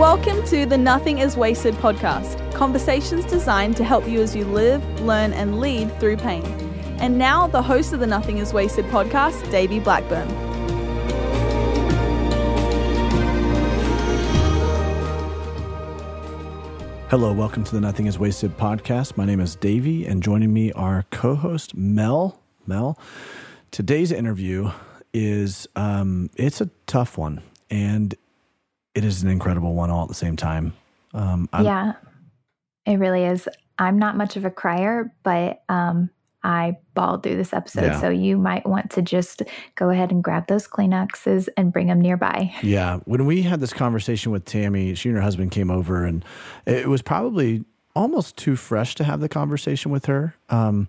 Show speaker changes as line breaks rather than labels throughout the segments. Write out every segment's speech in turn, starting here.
Welcome to the Nothing is Wasted podcast, conversations designed to help you as you live, learn, and lead through pain. And now, the host of the Nothing is Wasted podcast, Davey Blackburn.
Hello, welcome to the Nothing is Wasted podcast. My name is Davey, and joining me are co host Mel. Mel, today's interview is um, it's a tough one, and it is an incredible one all at the same time.
Um, yeah, it really is. I'm not much of a crier, but um, I bawled through this episode. Yeah. So you might want to just go ahead and grab those Kleenexes and bring them nearby.
Yeah. When we had this conversation with Tammie, she and her husband came over, and it was probably almost too fresh to have the conversation with her. Um,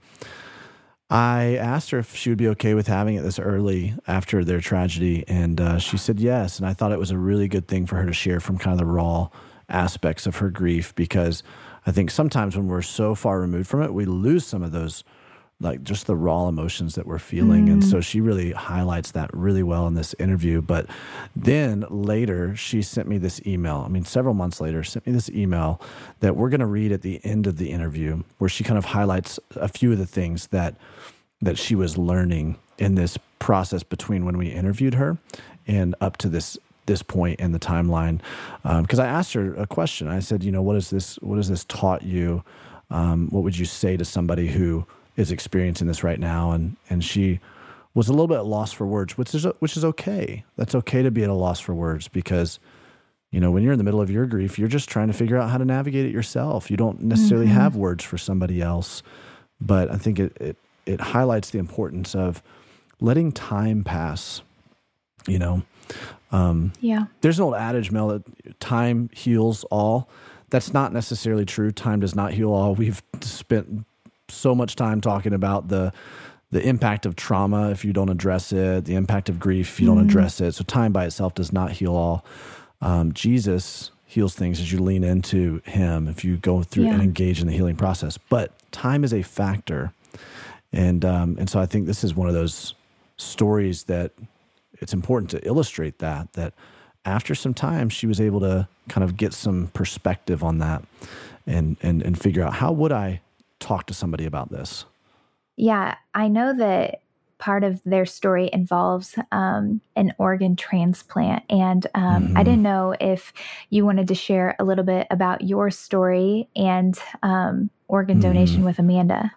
I asked her if she would be okay with having it this early after their tragedy, and uh, she said yes. And I thought it was a really good thing for her to share from kind of the raw aspects of her grief because I think sometimes when we're so far removed from it, we lose some of those like just the raw emotions that we're feeling. Mm. And so mm. she really highlights that really well in this interview. But then later, she sent me this email. I mean, several months later, sent me this email that we're going to read at the end of the interview, where she kind of highlights a few of the things that that she was learning in this process between when we interviewed her and up to this this point in the timeline. Because um, I asked her a question. I said, you know, what is this? What has this taught you? Um, what would you say to somebody who is experiencing this right now, and and she was a little bit lost for words, which is which is okay. That's okay to be at a loss for words because you know when you're in the middle of your grief, you're just trying to figure out how to navigate it yourself. You don't necessarily mm-hmm. have words for somebody else, but I think it, it it highlights the importance of letting time pass. You know,
um, yeah.
There's an old adage, Mel, that time heals all. That's not necessarily true. Time does not heal all. We've spent so much time talking about the the impact of trauma if you don't address it, the impact of grief if you don't mm-hmm. address it. So time by itself does not heal all. Um, Jesus heals things as you lean into Him, if you go through yeah. and engage in the healing process. But time is a factor, and um, and so I think this is one of those stories that it's important to illustrate that that after some time she was able to kind of get some perspective on that and and and figure out how would I talk to somebody about this?
Yeah, I know that part of their story involves um, an organ transplant. And um, mm-hmm. I didn't know if you wanted to share a little bit about your story and um, organ mm-hmm. donation with Amanda.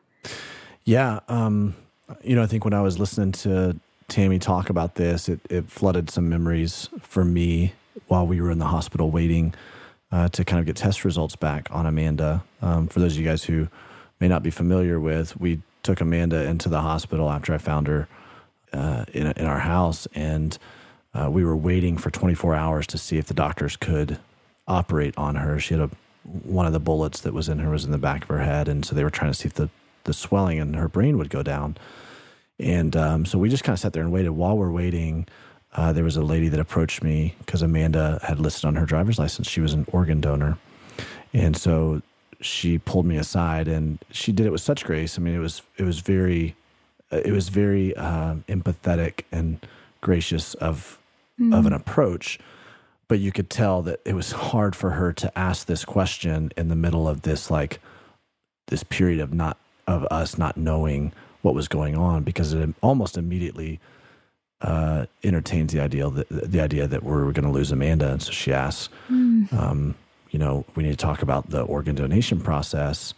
Yeah. Um, you know, I think when I was listening to Tammie talk about this, it, it flooded some memories for me while we were in the hospital waiting uh, to kind of get test results back on Amanda. Um, for those of you guys who may not be familiar with, we took Amanda into the hospital after I found her uh, in, in our house, and uh, we were waiting for 24 hours to see if the doctors could operate on her. She had a one of the bullets that was in her was in the back of her head, and so they were trying to see if the the swelling in her brain would go down. And um, so we just kind of sat there and waited. While we're waiting, uh, there was a lady that approached me because Amanda had listed on her driver's license she was an organ donor, and so she pulled me aside and she did it with such grace. I mean, it was it was very it was very um, empathetic and gracious of mm. of an approach. But you could tell that it was hard for her to ask this question in the middle of this like this period of not of us not knowing what was going on because it almost immediately uh, entertains the idea that the idea that we're going to lose Amanda, and so she asks, mm. um, you know, we need to talk about the organ donation process.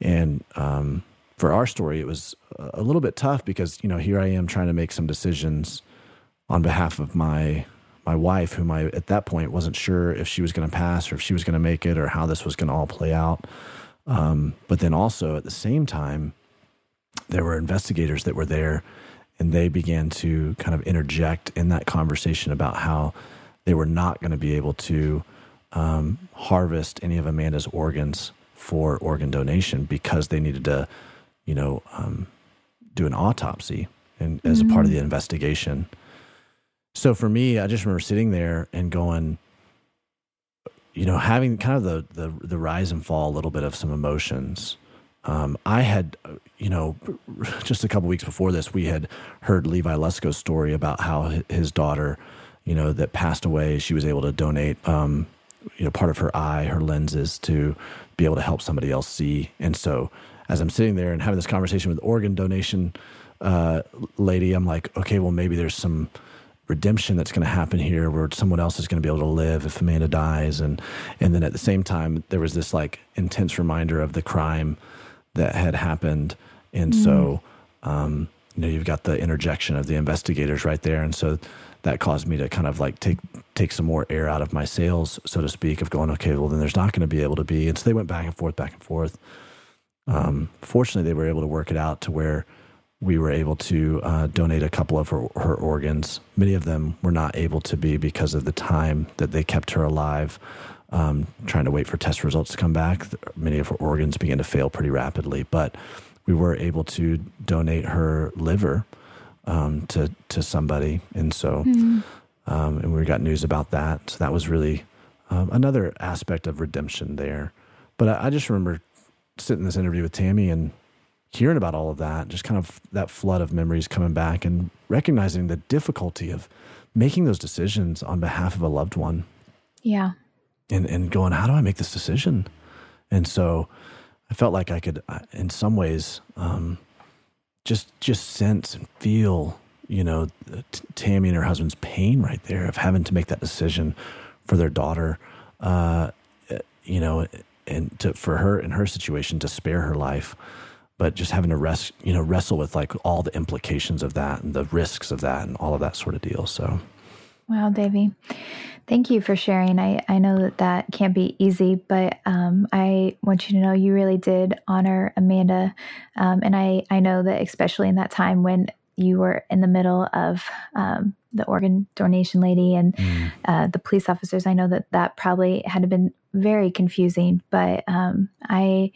And um, for our story, it was a little bit tough because, you know, here I am trying to make some decisions on behalf of my my wife, whom I at that point wasn't sure if she was going to pass or if she was going to make it or how this was going to all play out. Um, but then also at the same time, there were investigators that were there and they began to kind of interject in that conversation about how they were not going to be able to um, harvest any of Amanda's organs for organ donation because they needed to, you know, um, do an autopsy and as mm-hmm. a part of the mm. investigation. So for me, I just remember sitting there and going, you know, having kind of the the, the rise and fall a little bit of some emotions. Um, I had, you know, just a couple weeks before this, we had heard Levi Lusko's story about how his daughter, you know, that passed away. She was able to donate um, you know part of her eye, her lenses to be able to help somebody else see. And so as I'm sitting there and having this conversation with organ donation uh, lady, I'm like, okay, well maybe there's some redemption that's going to happen here where someone else is going to be able to live if Amanda dies and and then at the same time there was this like intense reminder of the crime that had happened and mm. so um, you know you've got the interjection of the investigators right there and so that caused me to kind of like take take some more air out of my sails so to speak of going okay well then there's not going to be able to be and so they went back and forth back and forth um, fortunately they were able to work it out to where we were able to uh, donate a couple of her, her, organs. Many of them were not able to be because of the time that they kept her alive, um, trying to wait for test results to come back. Many of her organs began to fail pretty rapidly, but we were able to donate her liver um, to to somebody, and so mm-hmm. um, and we got news about that. So that was really um, another aspect of redemption there. But I, I just remember sitting in this interview with Tammie and hearing about all of that, just kind of that flood of memories coming back and recognizing the difficulty of making those decisions on behalf of a loved one.
Yeah.
And and going, how do I make this decision? And so I felt like I could, uh, in some ways, um, just just sense and feel, you know, t- Tammie and her husband's pain right there of having to make that decision for their daughter. Uh, you know, and to, for her in her situation to spare her life but just having to rest, you know, wrestle with like all the implications of that and the risks of that and all of that sort of deal. So,
wow, Davey. thank you for sharing. I, I know that that can't be easy, but um, I want you to know you really did honor Amanda. Um, and I, I know that especially in that time when you were in the middle of um, the organ donation lady and mm. uh, the police officers, I know that that probably had been very confusing, but um, I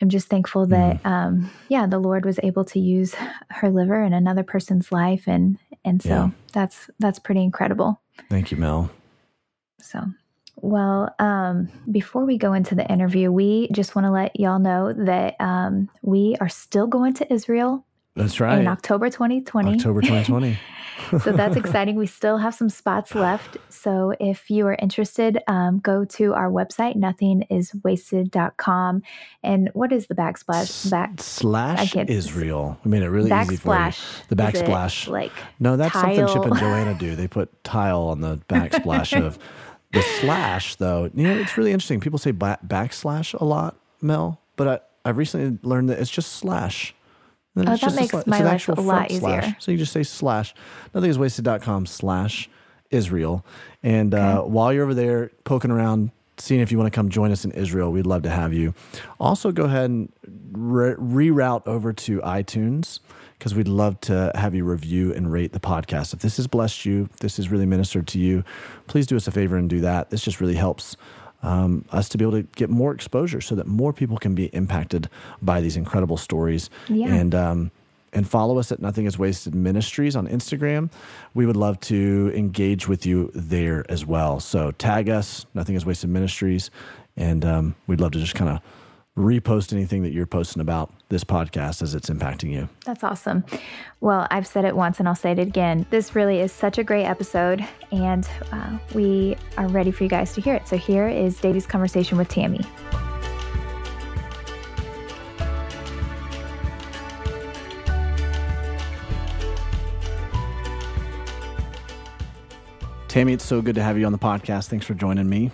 I'm just thankful that, mm. um, yeah, the Lord was able to use her liver in another person's life, and and so yeah. that's that's pretty incredible.
Thank you, Mel.
So, well, um, before we go into the interview, we just want to let y'all know that um, we are still going to Israel.
That's right.
In October 2020.
October 2020.
so that's exciting. We still have some spots left. So if you are interested, um, go to our website, nothingiswasted.com. And what is the backsplash?
Back slash Israel. We made it really easy for you. The backsplash.
Like
no, that's tile? something Chip and Joanna do. They put tile on the backsplash of the slash, though. You know, it's really interesting. People say backslash a lot, Mel, but I, I've recently learned that it's just slash.
Oh, that makes my life a lot easier.
Slash. So you just say slash nothingiswasted.com slash Israel. And uh, okay. uh, while you're over there poking around, seeing if you want to come join us in Israel, we'd love to have you. Also, go ahead and re- reroute over to iTunes because we'd love to have you review and rate the podcast. If this has blessed you, this has really ministered to you, please do us a favor and do that. This just really helps um, us to be able to get more exposure so that more people can be impacted by these incredible stories.
Yeah.
And, um, and follow us at Nothing is Wasted Ministries on Instagram. We would love to engage with you there as well. So tag us, Nothing is Wasted Ministries, and um, we'd love to just kind of repost anything that you're posting about this podcast as it's impacting you.
That's awesome. Well, I've said it once and I'll say it again. This really is such a great episode, and uh, we are ready for you guys to hear it. So here is Davey's conversation with Tammie.
Tammie, it's so good to have you on the podcast. Thanks for joining me.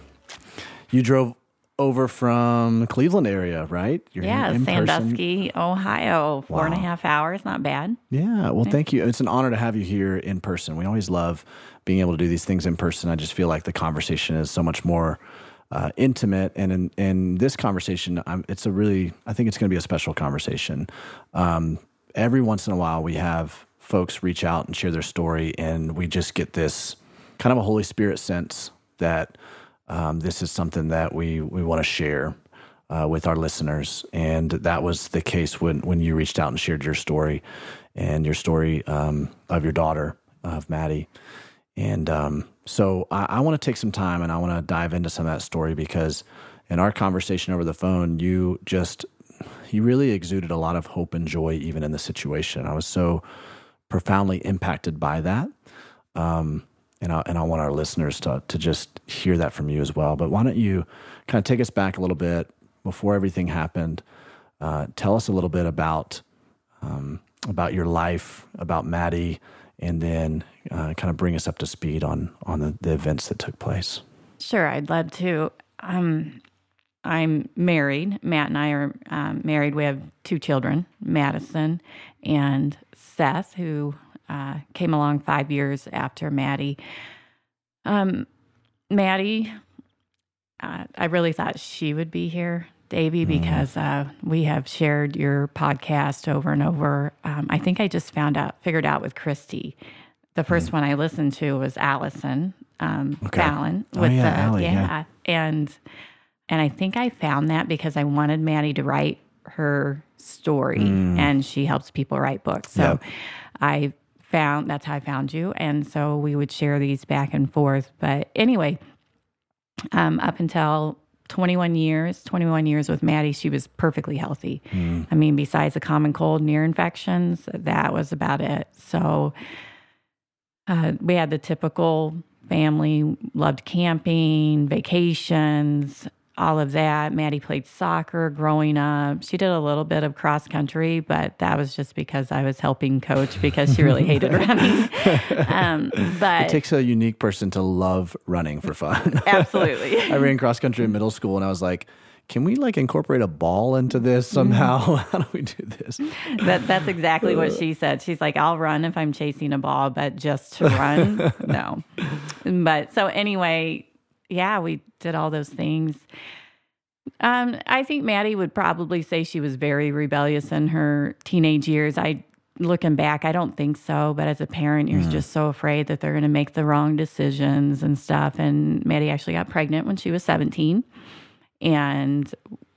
You drove over from Cleveland area, right?
You're yeah, in, in Sandusky, person. Ohio. Four wow. and a half hours, not bad.
Yeah, well, thank you. It's an honor to have you here in person. We always love being able to do these things in person. I just feel like the conversation is so much more uh, intimate, and in, in this conversation, I'm, it's a really, I think it's going to be a special conversation. Um, every once in a while, we have folks reach out and share their story, and we just get this kind of a Holy Spirit sense that um, this is something that we we want to share uh, with our listeners, and that was the case when when you reached out and shared your story and your story um, of your daughter of Madi, and um, so I, I want to take some time and I want to dive into some of that story because in our conversation over the phone, you just you really exuded a lot of hope and joy even in the situation. I was so profoundly impacted by that. Um, and I, and I want our listeners to to just hear that from you as well. But why don't you kind of take us back a little bit before everything happened? Uh, tell us a little bit about um, about your life, about Madi, and then uh, kind of bring us up to speed on on the, the events that took place.
Sure, I'd love to. Um, I'm married. Matt and I are um, married. We have two children, Madison and Seth, who uh, came along five years after Madi. Um, Madi, uh, I really thought she would be here, Davey, mm. because uh, we have shared your podcast over and over. Um, I think I just found out, figured out with Christy. The first mm. one I listened to was Allison um, okay. Fallon.
With oh, yeah, the, Allie, yeah.
yeah. And and I think I found that because I wanted Madi to write her story mm. and she helps people write books. So yep. I found that's how I found you. And so we would share these back and forth. But anyway, um, up until 21 years, 21 years with Madi, she was perfectly healthy. Mm. I mean, besides the common cold and ear infections, that was about it. So uh, we had the typical family, loved camping, vacations, all of that. Madi played soccer growing up. She did a little bit of cross country, but that was just because I was helping coach because she really hated running. Um, but
it takes a unique person to love running for fun.
Absolutely.
I ran cross country in middle school, and I was like. Can we like incorporate a ball into this somehow? Mm-hmm. How do we do this?
That that's exactly what she said. She's like, I'll run if I'm chasing a ball, but just to run, no. But so anyway, yeah, we did all those things. Um, I think Madi would probably say she was very rebellious in her teenage years. I looking back, I don't think so, but as a parent, you're mm. just so afraid that they're going to make the wrong decisions and stuff. And Madi actually got pregnant when she was 17, and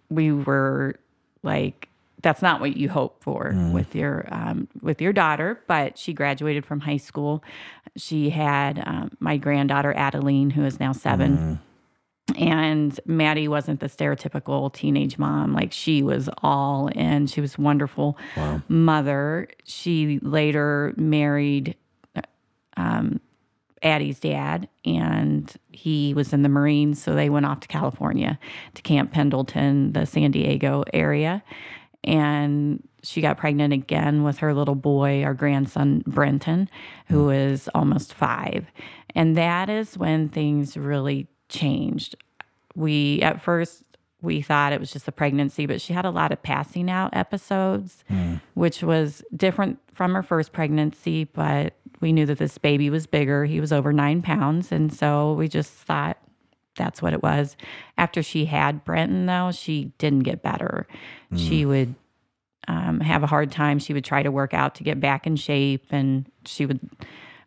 we were like, that's not what you hope for mm. with your um, with your daughter. But she graduated from high school. She had um, my granddaughter Adeline, who is now seven. Mm and Madi wasn't the stereotypical teenage mom. Like she was all in. She was wonderful wow. mother. She later married um, Addie's dad, and he was in the Marines. So they went off to California to Camp Pendleton, the San Diego area. And she got pregnant again with her little boy, our grandson, Brenton, who mm. almost five. And that is when things really changed. We, at first, we thought it was just a pregnancy, but she had a lot of passing out episodes, mm. which was different from her first pregnancy. But we knew that this baby was bigger. He was over nine pounds. And so we just thought that's what it was. After she had Brenton, though, she didn't get better. Mm. She would um, have a hard time. She would try to work out to get back in shape, and she would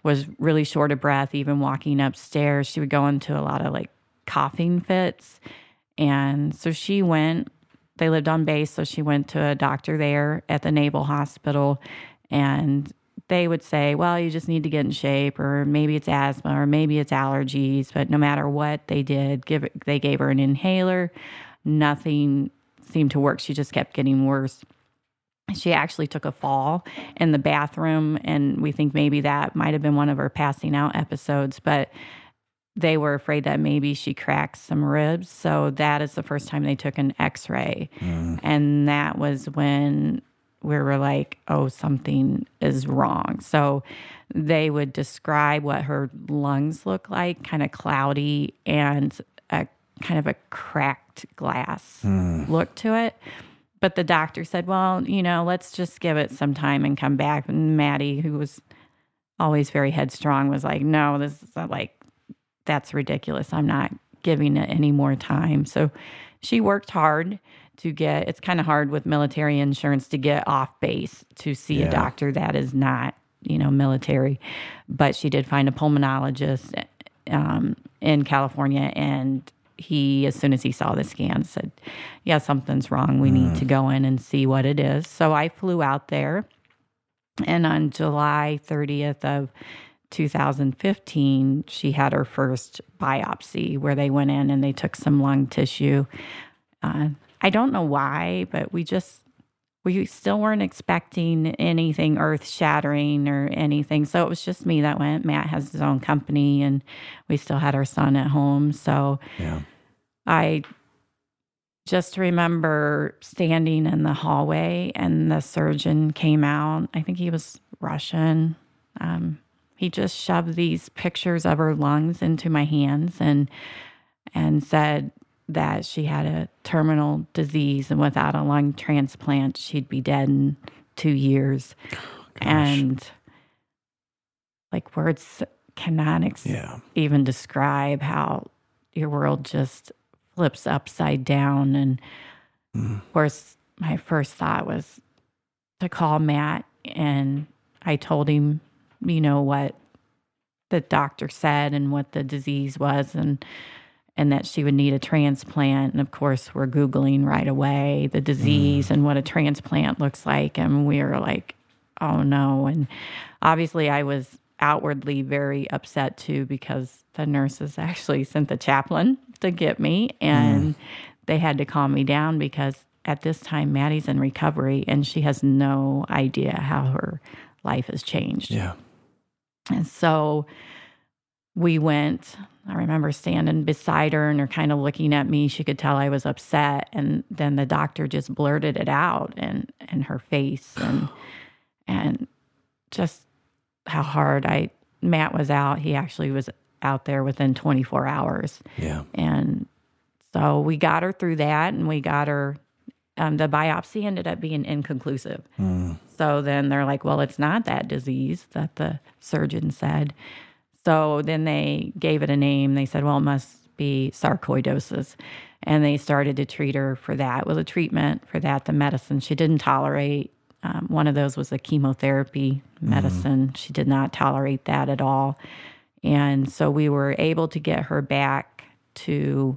was really short of breath even walking upstairs. She would go into a lot of like coughing fits. And so she went, they lived on base. So she went to a doctor there at the Naval Hospital. And they would say, well, you just need to get in shape, or maybe it's asthma, or maybe it's allergies. But no matter what they did, give it, they gave her an inhaler. Nothing seemed to work. She just kept getting worse she actually took a fall in the bathroom and we think maybe that might have been one of her passing out episodes but they were afraid that maybe she cracked some ribs so that is the first time they took an x-ray mm. and that was when we were like oh something is wrong so they would describe what her lungs look like kind of cloudy and a kind of a cracked glass mm. look to it but the doctor said, well, you know, let's just give it some time and come back. And Madi, who was always very headstrong, was like, no, this is like, that's ridiculous. I'm not giving it any more time. So she worked hard to get, it's kind of hard with military insurance to get off base to see yeah. a doctor that is not, you know, military. But she did find a pulmonologist um, in California and he, as soon as he saw the scan, said, Yeah, something's wrong. We mm. need to mm. go in and see what it is. So I flew out there. And on July 30th of 2015, she had her first biopsy where they went in and they took some lung tissue. Uh, I don't know why, but we just we still weren't expecting anything earth shattering or anything. So it was just me that went. Matt has his own company and we still had our son at home. So
Yeah.
I just remember standing in the hallway and the surgeon came out. I think he was Russian. Um, he just shoved these pictures of her lungs into my hands and and said that she had a terminal disease and without a lung transplant she'd be dead in two years. Oh, and like words cannot ex-
Yeah.
even describe how your world just flips upside down. And mm. of course, my first thought was to call Matt, and I told him, you know, what the doctor said and what the disease was, and and that she would need a transplant. And of course, we're googling right away the disease mm. and what a transplant looks like, and we were like, oh no. And obviously, I was outwardly very upset too because the nurses actually sent the chaplain to get me and mm. they had to calm me down because at this time Madi's in recovery and she has no idea how her life has changed.
Yeah.
And so we went. I remember standing beside her and her kind of looking at me. She could tell I was upset. And then the doctor just blurted it out and in her face and and just how hard I Matt was out. He actually was out there within 24 hours.
Yeah.
And so we got her through that and we got her um, the biopsy ended up being inconclusive. So then they're like, well, it's not that disease that the surgeon said. So then they gave it a name. They said, well, it must be sarcoidosis. And they started to treat her for that with a treatment for that, the medicine she didn't tolerate. Um, one of those was a chemotherapy medicine. She did not tolerate that at all. And so we were able to get her back to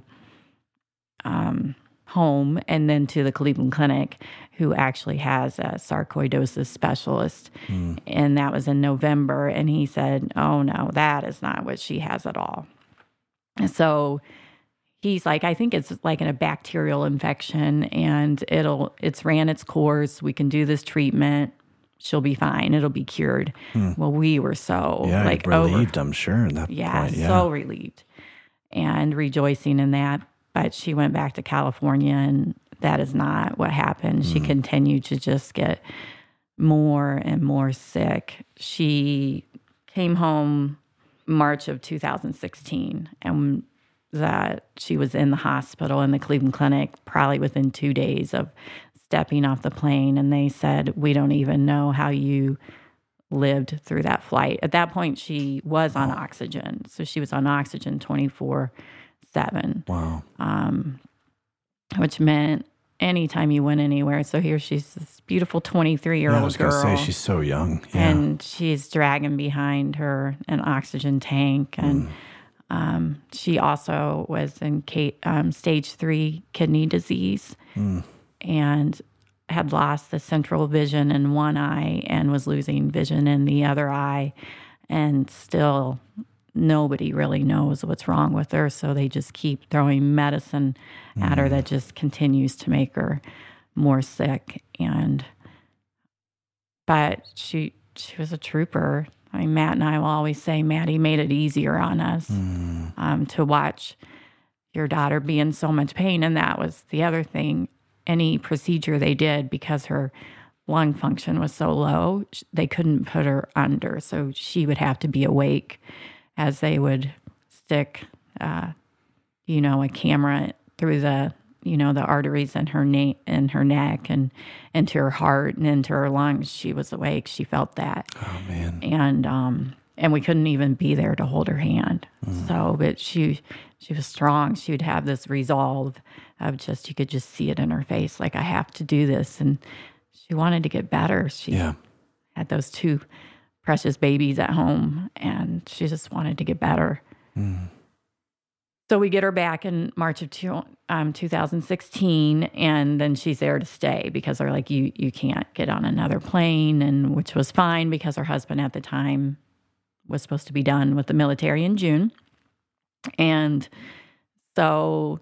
um, home and then to the Cleveland Clinic, who actually has a sarcoidosis specialist. Hmm. And that was in November. And he said, Oh, no, that is not what she has at all. And so he's like, I think it's like in a bacterial infection and it'll, it's ran its course. We can do this treatment. She'll be fine. It'll be cured. Hmm. Well, we were so
Yeah.
like
relieved,
over,
I'm sure. At that
yeah,
point. Yeah.
so relieved and rejoicing in that. But she went back to California, and that is not what happened. She mm-hmm. continued to just get more and more sick. She came home March of 2016, and that she was in the hospital in the Cleveland Clinic probably within two days of stepping off the plane. And they said, We don't even know how you lived through that flight. At that point, she was on oxygen. So she was on oxygen 24 7,
wow.
Um, which meant anytime you went anywhere. So here she's this beautiful 23 year
Yeah, I
old
was going to say she's so young. Yeah.
And she's dragging behind her an oxygen tank. And um, she also was in Kate, um, stage three kidney disease and had lost the central vision in one eye and was losing vision in the other eye. And still, nobody really knows what's wrong with her. So they just keep throwing medicine at her that just continues to make her more sick. And but she she was a trooper. I mean, Matt and I will always say Madi made it easier on us um, to watch your daughter be in so much pain, and that was the other thing. Any procedure they did because her lung function was so low, they couldn't put her under, so she would have to be awake as they would stick, uh, you know, a camera through the you know the arteries in her na- in her neck and into her heart and into her lungs. She was awake. She felt that
oh, man.
and um and we couldn't even be there to hold her hand. So, but she she was strong. She would have this resolve of just you could just see it in her face, like I have to do this, and she wanted to get better. She
Yeah.
had those two precious babies at home, and she just wanted to get better. So we get her back in March of two, um, 2016, and then she's there to stay because they're like, you you can't get on another plane, and which was fine because her husband at the time was supposed to be done with the military in June, and so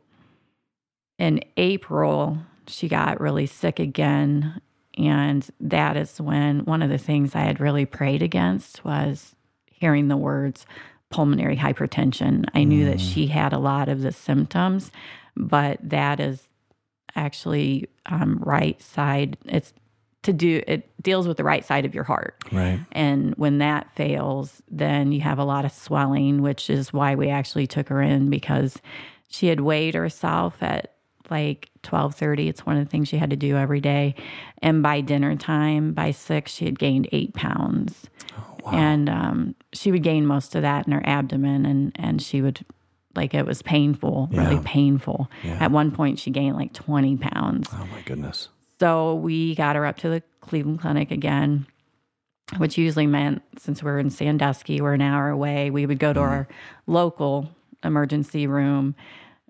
in April she got really sick again, And that is when one of the things I had really prayed against was hearing the words pulmonary hypertension. I knew that she had a lot of the symptoms, but that is actually um, right side. It's to do it deals with the right side of your heart.
Right.
And when that fails, then you have a lot of swelling, which is why we actually took her in because she had weighed herself at like 12:30 it's one of the things she had to do every day. And by dinner time by 6 she had gained 8 pounds. And um, she would gain most of that in her abdomen and and she would like it was painful really painful.
Yeah.
at one point she gained like 20 pounds.
Oh my goodness.
so we got her up to the Cleveland Clinic again, which usually meant since we're in Sandusky, we're an hour away, we would go to our local emergency room,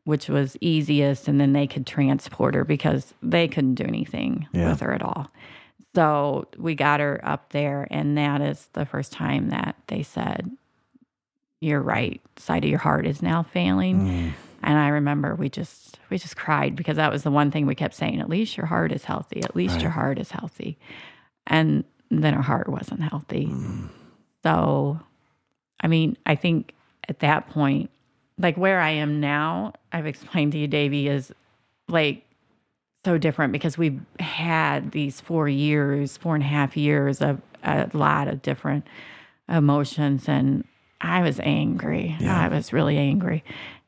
which was easiest, and then they could transport her because they couldn't do anything
Yeah.
with her at all. So we got her up there, and that is the first time that they said, Your right side of your heart is now failing. Mm. And I remember we just we just cried because that was the one thing we kept saying. At least your heart is healthy. At least your heart is healthy. And then her heart wasn't healthy. Mm. So, I mean, I think at that point, like where I am now, I've explained to you, Davey, is like so different because we've had these four years, four and a half years of a lot of different emotions. And I was angry. I was really angry.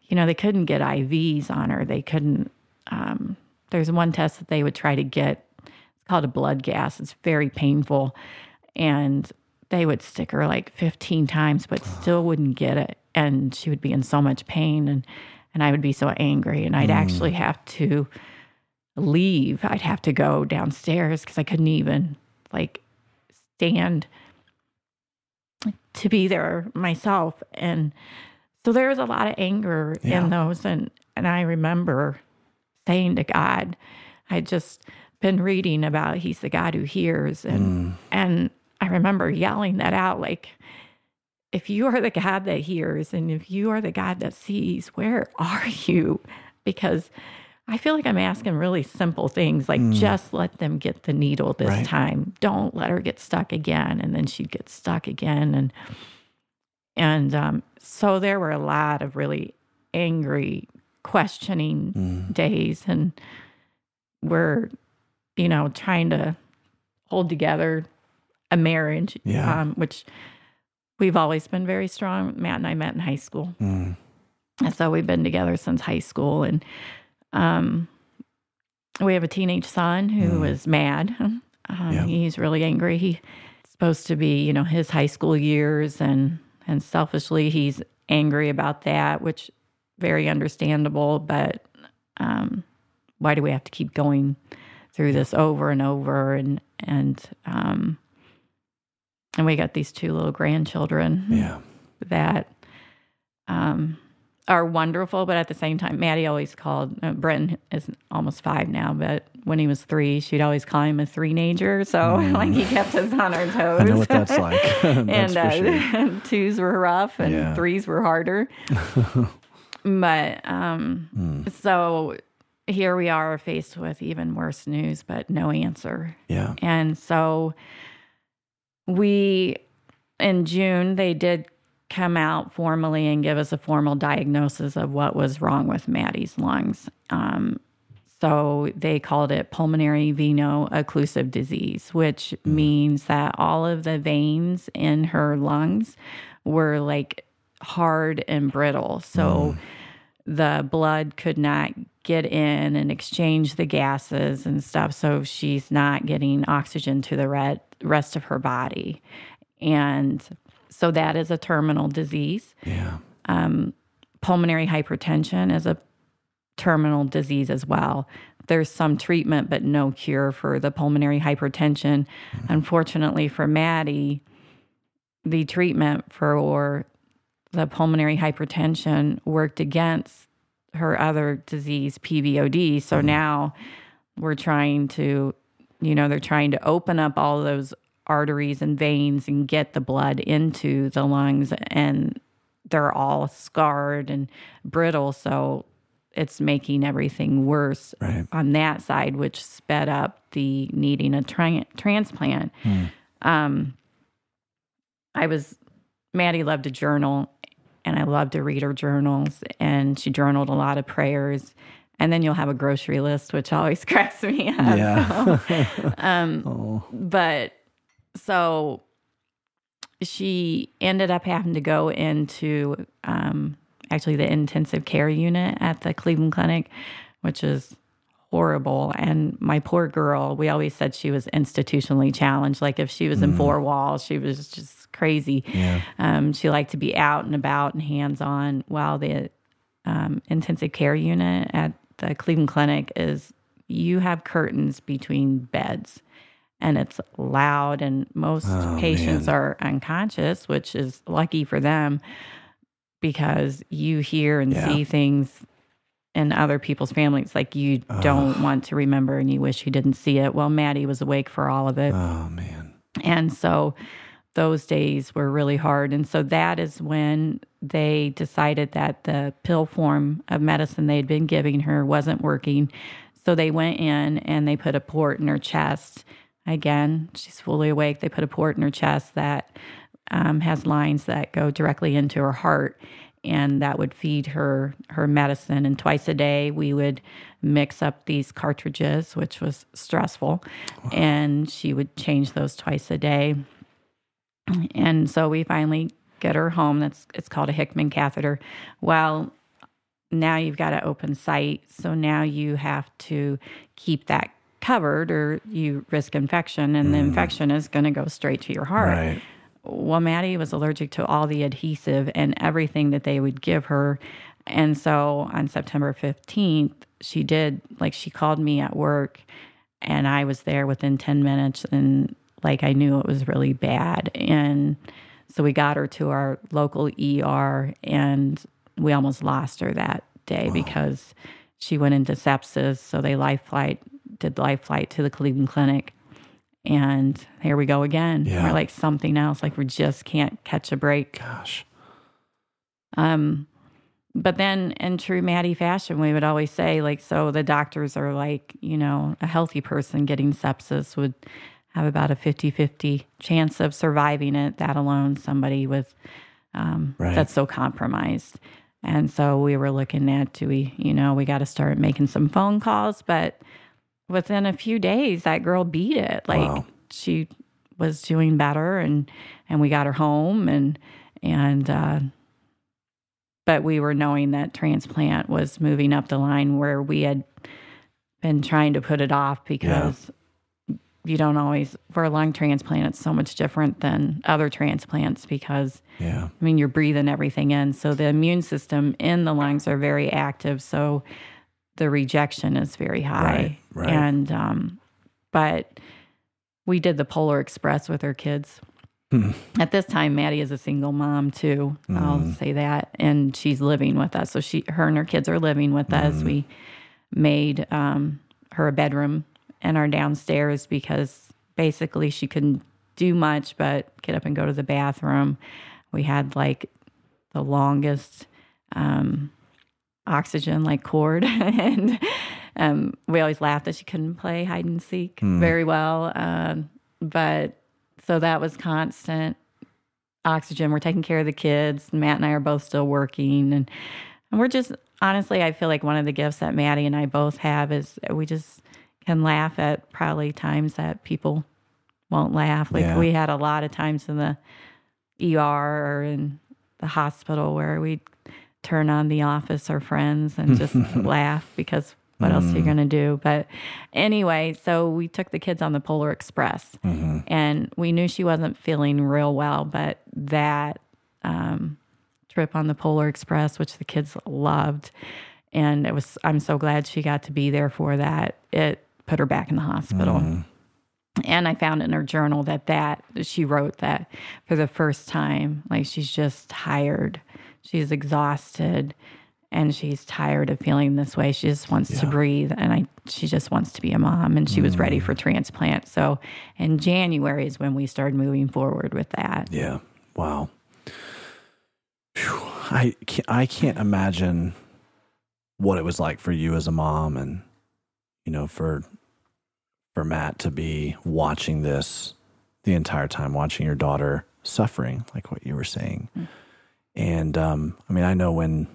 You know, they couldn't get IVs on her. They couldn't. Um, there's one test that they would try to get. It's called a blood gas. It's very painful. And they would stick her like 15 times, but still wouldn't get it. And she would be in so much pain. And, and I would be so angry. And I'd actually mm. have to leave. I'd have to go downstairs because I couldn't even like stand to be there myself. And so there was a lot of anger
Yeah.
in those. And, and I remember saying to God, I just been reading about He's the God who hears. And, mm. and I remember yelling that out like, if you are the God that hears and if you are the God that sees, where are you? Because I feel like I'm asking really simple things like just let them get the needle this
Right.
time. Don't let her get stuck again. And then she'd get stuck again. And and um, so there were a lot of really angry, questioning days. And we're, you know, trying to hold together a marriage,
Yeah.
um, which we've always been very strong. Matt and I met in high school.
Mm.
And so we've been together since high school. And um, we have a teenage son who is mad. Um,
Yeah.
He's really angry. He's supposed to be, you know, his high school years, and and selfishly, he's angry about that, which very understandable. But um, why do we have to keep going through this over and over? And and um, and we got these two little grandchildren
Yeah.
that um, are wonderful, but at the same time, Madi always called uh, Brenton is almost five now, but when he was three, she'd always call him a three-nager. So like he kept us on our toes.
Mm. I know what that's like. that's
and uh,
sure.
twos were rough, and
Yeah.
threes were harder. but um,
Hmm.
so here we are faced with even worse news, but no answer.
Yeah.
And so we, in June, they did come out formally and give us a formal diagnosis of what was wrong with Madi's lungs. Um, so they called it pulmonary veno occlusive disease, which means that all of the veins in her lungs were like hard and brittle. So the blood could not get in and exchange the gases and stuff. So she's not getting oxygen to the re- rest of her body. And so that is a terminal disease.
Yeah.
Um, pulmonary hypertension is a terminal disease as well. There's some treatment, but no cure for the pulmonary hypertension. Mm. Unfortunately for Madi, the treatment for the pulmonary hypertension worked against her other disease, PVOD. So now we're trying to, you know, they're trying to open up all those arteries and veins and get the blood into the lungs, and they're all scarred and brittle. So it's making everything worse
Right.
on that side, which sped up the needing a tra- transplant. Um, I was, Madi loved to journal, and I loved to read her journals, and she journaled a lot of prayers. And then you'll have a grocery list, which always cracks me up.
Yeah.
Um,
oh.
but so she ended up having to go into um, actually the intensive care unit at the Cleveland Clinic, which is horrible. And my poor girl, we always said she was institutionally challenged. Like if she was in four walls, she was just crazy.
Yeah.
Um, she liked to be out and about and hands on, while the um, intensive care unit at the Cleveland Clinic is you have curtains between beds and it's loud, and most
Oh,
patients
man.
are unconscious, which is lucky for them because you hear and
Yeah.
see things in other people's families like you don't want to remember and you wish you didn't see it. Well, Madi was awake for all of it.
Oh man.
And so those days were really hard. And so that is when they decided that the pill form of medicine they'd been giving her wasn't working. So they went in and they put a port in her chest. Again, she's fully awake. They put a port in her chest that um, has lines that go directly into her heart. And that would feed her her medicine. And twice a day, we would mix up these cartridges, which was stressful. And she would change those twice a day. And so we finally get her home. That's it's called a Hickman catheter. Well, now you've got an open site, so now you have to keep that covered, or you risk infection, and the hmm. infection is going to go straight to your heart.
Right.
Well, Madi was allergic to all the adhesive and everything that they would give her. And so on September 15th, she did, like, she called me at work and I was there within 10 minutes and, like, I knew it was really bad. And so we got her to our local ER and we almost lost her that day because she went into sepsis. So they life flight, did life flight to the Cleveland Clinic. And here we go again.
Yeah.
We're like something else, like we just can't catch a break.
Gosh.
Um, but then in true Madi fashion, we would always say, like, so the doctors are like, you know, a healthy person getting sepsis would have about a 50 50 chance of surviving it, that alone, somebody with um,
Right.
that's so compromised. And so we were looking at, do we, you know, we got to start making some phone calls. But within a few days, that girl beat it. Like
Wow.
she was doing better and, and we got her home and, and, uh, but we were knowing that transplant was moving up the line where we had been trying to put it off because you don't always for a lung transplant it's so much different than other transplants because
Yeah.
I mean you're breathing everything in so the immune system in the lungs are very active so the rejection is very high
Right, right.
and um but we did the polar express with our kids
Hmm.
at this time madi is a single mom too i'll
Mm.
say that and she's living with us so she her and her kids are living with us
Mm.
we made um, her a bedroom in our downstairs because basically she couldn't do much but get up and go to the bathroom. We had like the longest um, oxygen like cord. And um, we always laughed that she couldn't play hide and seek very well um, but so that was constant oxygen. We're taking care of the kids. Matt and i are both still working. And, and we're just honestly i feel like one of the gifts that madi and i both have is we just can laugh at probably times that people won't laugh. Like
Yeah.
we had a lot of times in the er or in the hospital where we'd turn on the office or friends and just laugh because what else are you going to do? But anyway so we took the kids on the polar express and we knew she wasn't feeling real well but that um, trip on the polar express which the kids loved and it was i'm so glad she got to be there for that. It put her back in the hospital hmm. and I found in her journal that that she wrote that for the first time, like she's just tired, she's exhausted, and she's tired of feeling this way. She just wants to breathe, and I she just wants to be a mom, and she was hmm. ready for transplant. So in January is when we started moving forward with that.
Yeah. Wow. I can't, I can't imagine what it was like for you as a mom and you know for for Matt to be watching this the entire time watching your daughter suffering like what you were saying. Mm. And um I mean I know when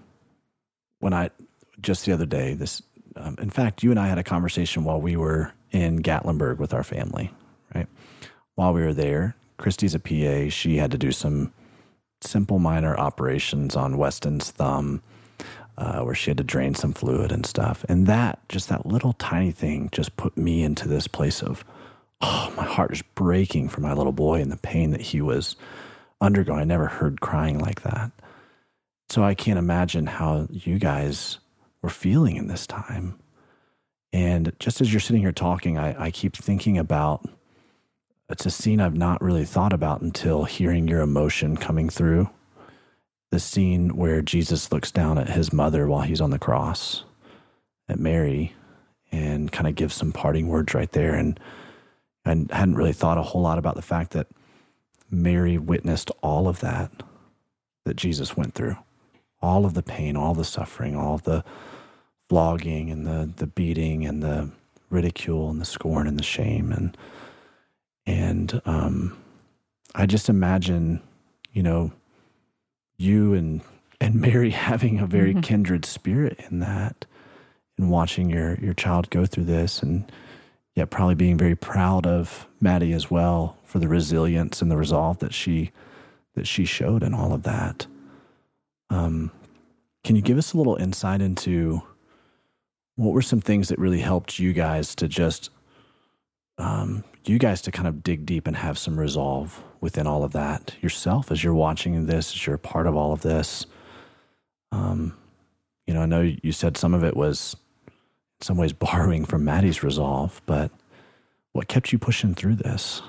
when I just the other day this um, in fact you and I had a conversation while we were in Gatlinburg with our family, right? While we were there, Christy's a PA, she had to do some simple minor operations on Weston's thumb uh, where she had to drain some fluid and stuff. And that, just that little tiny thing, just put me into this place of, oh, my heart is breaking for my little boy and the pain that he was undergoing. I never heard crying like that. So I can't imagine how you guys were feeling in this time. And just as you're sitting here talking, I, I keep thinking about it's a scene I've not really thought about until hearing your emotion coming through. The scene where Jesus looks down at his mother while he's on the cross, at Mary, and kind of gives some parting words right there. And I hadn't really thought a whole lot about the fact that Mary witnessed all of that that Jesus went through all of the pain, all the suffering, all the flogging and the, the beating and the ridicule and the scorn and the shame. And and um, I just imagine, you know, you and and Mary having a very mm-hmm. kindred spirit in that, and watching your your child go through this, and yet probably being very proud of Madi as well for the resilience and the resolve that she that she showed in all of that. Um, can you give us a little insight into what were some things that really helped you guys to just um, you guys to kind of dig deep and have some resolve within all of that yourself as you're watching this, as you're a part of all of this. Um, you know, I know you said some of it was in some ways borrowing from Madi's resolve, but what kept you pushing through this?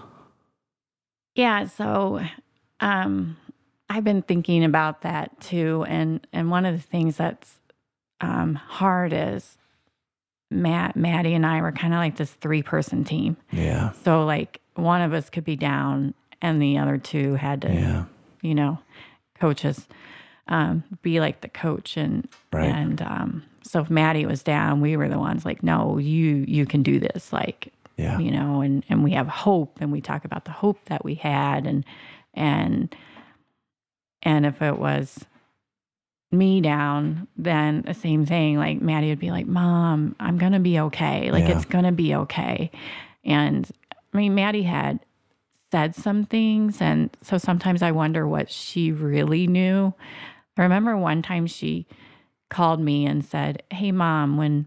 Yeah, so um, I've been thinking about that too, and and one of the things that's um, hard is Matt, Madi, and I were kind of like this three person team.
Yeah.
So like one of us could be down, and the other two had to, yeah. you know, coaches um, be like the coach, and right. and um, so if Madi was down, we were the ones like, no, you you can do this, like, yeah. you know, and and we have hope, and we talk about the hope that we had, and and and if it was me down, then the same thing. Like Madi would be like, Mom, I'm going to be okay. Like yeah. it's going to be okay. And I mean, Madi had said some things. And so sometimes I wonder what she really knew. I remember one time she called me and said, Hey, Mom, when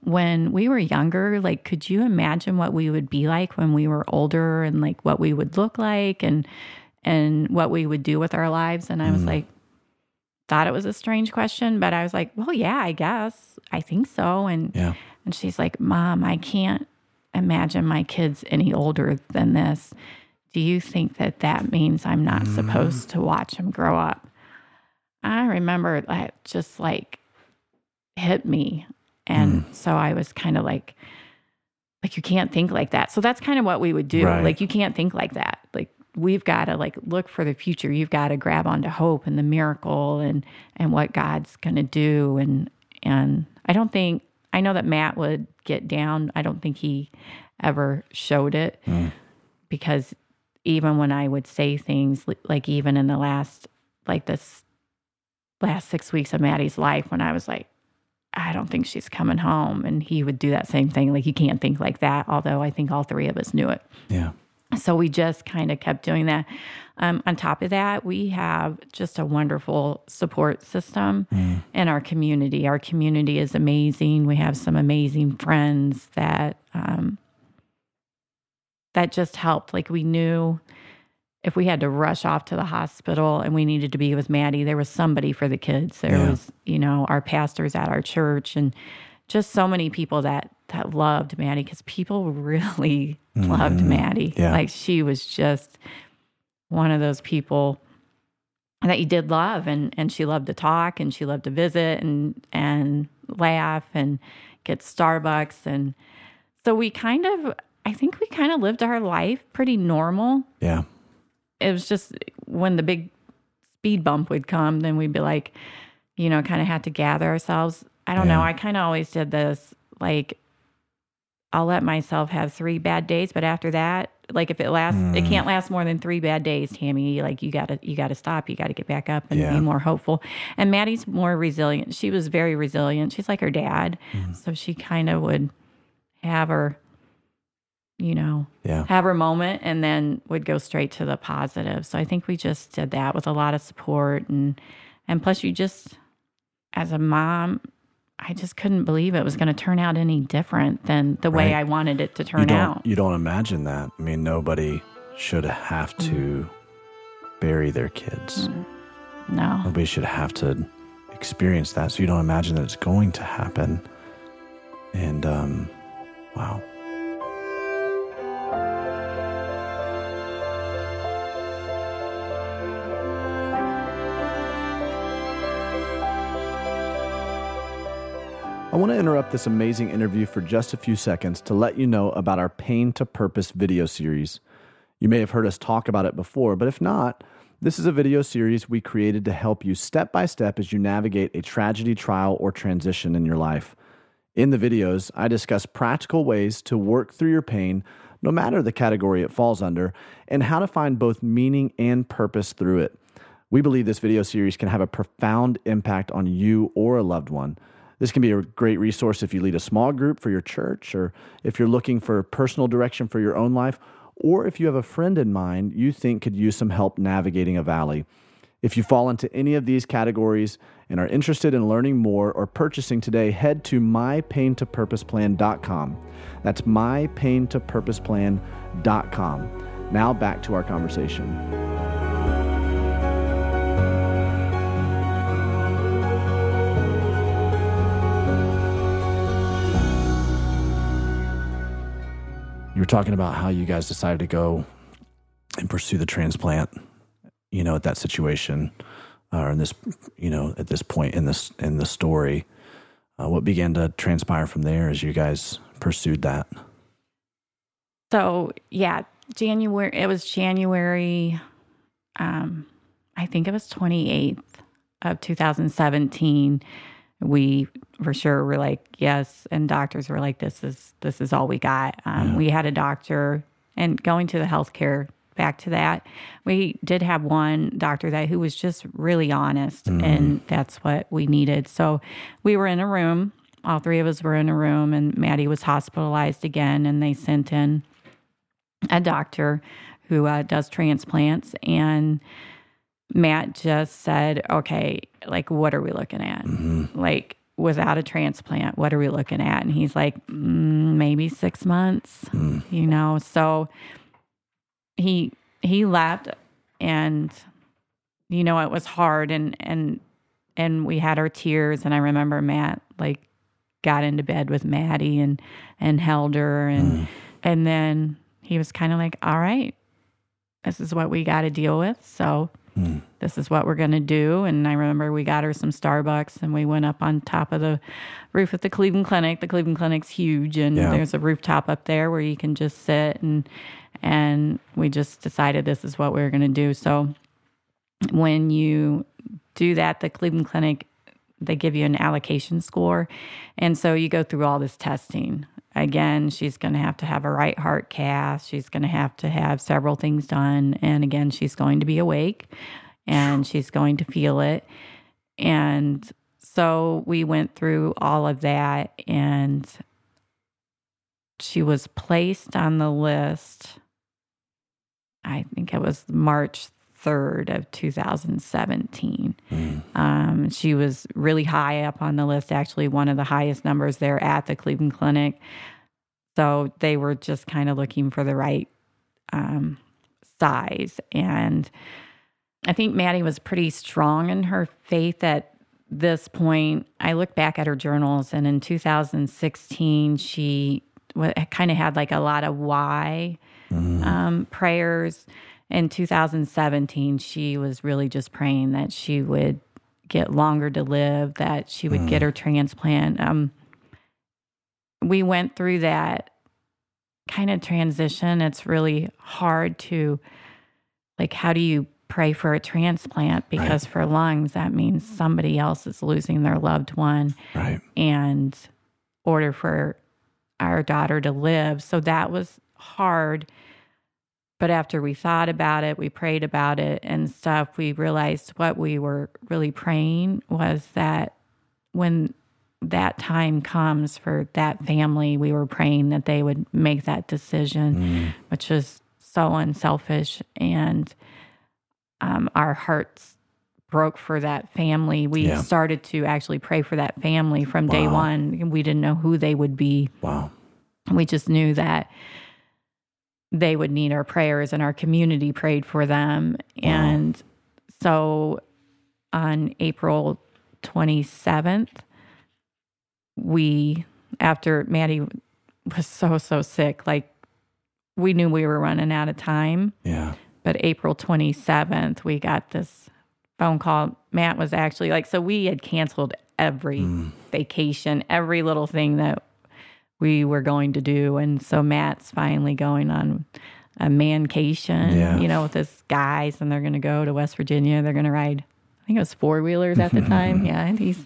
when we were younger, like, could you imagine what we would be like when we were older and like what we would look like and and what we would do with our lives? And I was mm. like, thought it was a strange question, but I was like, well, yeah, I guess. I think so. And yeah. and she's like, Mom, I can't imagine my kids any older than this. Do you think that that means I'm not mm. supposed to watch them grow up? I remember that just like hit me. And mm. so I was kind of like, like you can't think like that. So that's kind of what we would do. Right. Like you can't think like that. Like we've got to like look for the future. You've got to grab onto hope and the miracle and and what God's going to do and and I don't think I know that Matt would get down. I don't think he ever showed it mm. because even when I would say things like even in the last like this last 6 weeks of Madi's life when I was like I don't think she's coming home and he would do that same thing like you can't think like that although I think all three of us knew it.
Yeah.
So we just kind of kept doing that. Um, on top of that, we have just a wonderful support system mm. in our community. Our community is amazing. We have some amazing friends that um, that just helped. Like we knew if we had to rush off to the hospital and we needed to be with Madi, there was somebody for the kids. There yeah. was, you know, our pastors at our church and just so many people that that loved Madi because people really mm-hmm. loved Madi. Yeah. Like she was just one of those people that you did love and and she loved to talk and she loved to visit and and laugh and get Starbucks and so we kind of I think we kind of lived our life pretty normal.
Yeah.
It was just when the big speed bump would come then we'd be like you know, kind of had to gather ourselves. I don't
Yeah.
know. I kind of always did this like I'll let myself have three bad days, but after that, like if it lasts, it
Mm.
can't last more than three bad days, Tammie. Like you gotta, you gotta stop. You gotta get back up and
Yeah.
be more hopeful. And Madi's more resilient. She was very resilient. She's like her dad,
Mm-hmm.
so she kind of would have her, you know,
Yeah.
have her moment and then would go straight to the positive. So I think we just did that with a lot of support and and plus you just as a mom, I just couldn't believe it was going to turn out any different than the way I wanted it to turn
don't
out.
you don't imagine that. I mean, nobody should have to bury their kids.
No.
Nobody should have to experience that. So you don't imagine that it's going to happen. And um wow. I want to interrupt this amazing interview for just a few seconds to let you know about our Pain to Purpose video series. You may have heard us talk about it before, but if not, this is a video series we created to help you step by step as you navigate a tragedy, trial, or transition in your life. In the videos, I discuss practical ways to work through your pain, no matter the category it falls under, and how to find both meaning and purpose through it. We believe this video series can have a profound impact on you or a loved one. This can be a great resource if you lead a small group for your church, or if you're looking for personal direction for your own life, or if you have a friend in mind you think could use some help navigating a valley. If you fall into any of these categories and are interested in learning more or purchasing today, head to mypaintopurposeplan.com. That's mypaintopurposeplan.com. Now back to our conversation. You were talking about how you guys decided to go and pursue the transplant, you know, at that situation, uh, or in this, you know, at this point in this in the story. Uh, what began to transpire from there as you guys pursued that?
So yeah, January. It was January. Um, I think it was twenty eighth of two thousand seventeen. We for sure were like yes, and doctors were like, this is this is all we got. Um, We had a doctor, and going to the healthcare. Back to that, we did have one doctor that who was just really honest, and that's what we needed. So we were in a room. All three of us were in a room, and Madi was hospitalized again, and they sent in a doctor who uh, does transplants and matt just said okay like what are we looking at? Mm-hmm. Like without a transplant what are we looking at? And he's like mm, maybe six months. Hmm. You know so he he left and you know it was hard and and and we had our tears. And i remember matt like got into bed with madi and and held her and hmm. and then he was kind of like all right this is what we got to deal with. So this is what we're going to do. And i remember we got her some starbucks and we went up on top of the roof at the cleveland clinic. The cleveland clinic's huge and
Yeah.
there's a rooftop up there where you can just sit and and we just decided this is what we were going to do. So when you do that the cleveland clinic they give you an allocation score. And so you go through all this testing again she's going to have to have a right heart cath. She's going to have to have several things done. And again she's going to be awake and she's going to feel it. And so we went through all of that and she was placed on the list i think it was march 3rd of 2017 um, she was really high up on the list, actually, one of the highest numbers there at the Cleveland Clinic. So they were just kind of looking for the right um, size. And I think Madi was pretty strong in her faith at this point. I look back at her journals, and in 2016, she kind of had like a lot of why um, prayers. In 2017, she was really just praying that she would get longer to live, that she would get her transplant. Um, we went through that kind of transition. It's really hard to, like, how do you pray for a transplant because right. for lungs that means somebody else is losing their loved one
right
and order for our daughter to live so that was hard but after we thought about it we prayed about it and stuff we realized what we were really praying was that when that time comes for that family we were praying that they would make that decision mm. which was so unselfish and um, our hearts broke for that family. We yeah. started to actually pray for that family from wow. day one. We didn't know who they would be.
Wow.
We just knew that they would need our prayers and our community prayed for them. Wow. And so on April 27th, we, after Madi was so, so sick, like we knew we were running out of time.
Yeah.
But April 27th, we got this phone call. Matt was actually like, so we had canceled every mm. vacation, every little thing that we were going to do. And so Matt's finally going on a mancation, yeah. you know, with his guys, and they're going to go to West Virginia. They're going to ride, I think it was four wheelers at the time. yeah. And he's,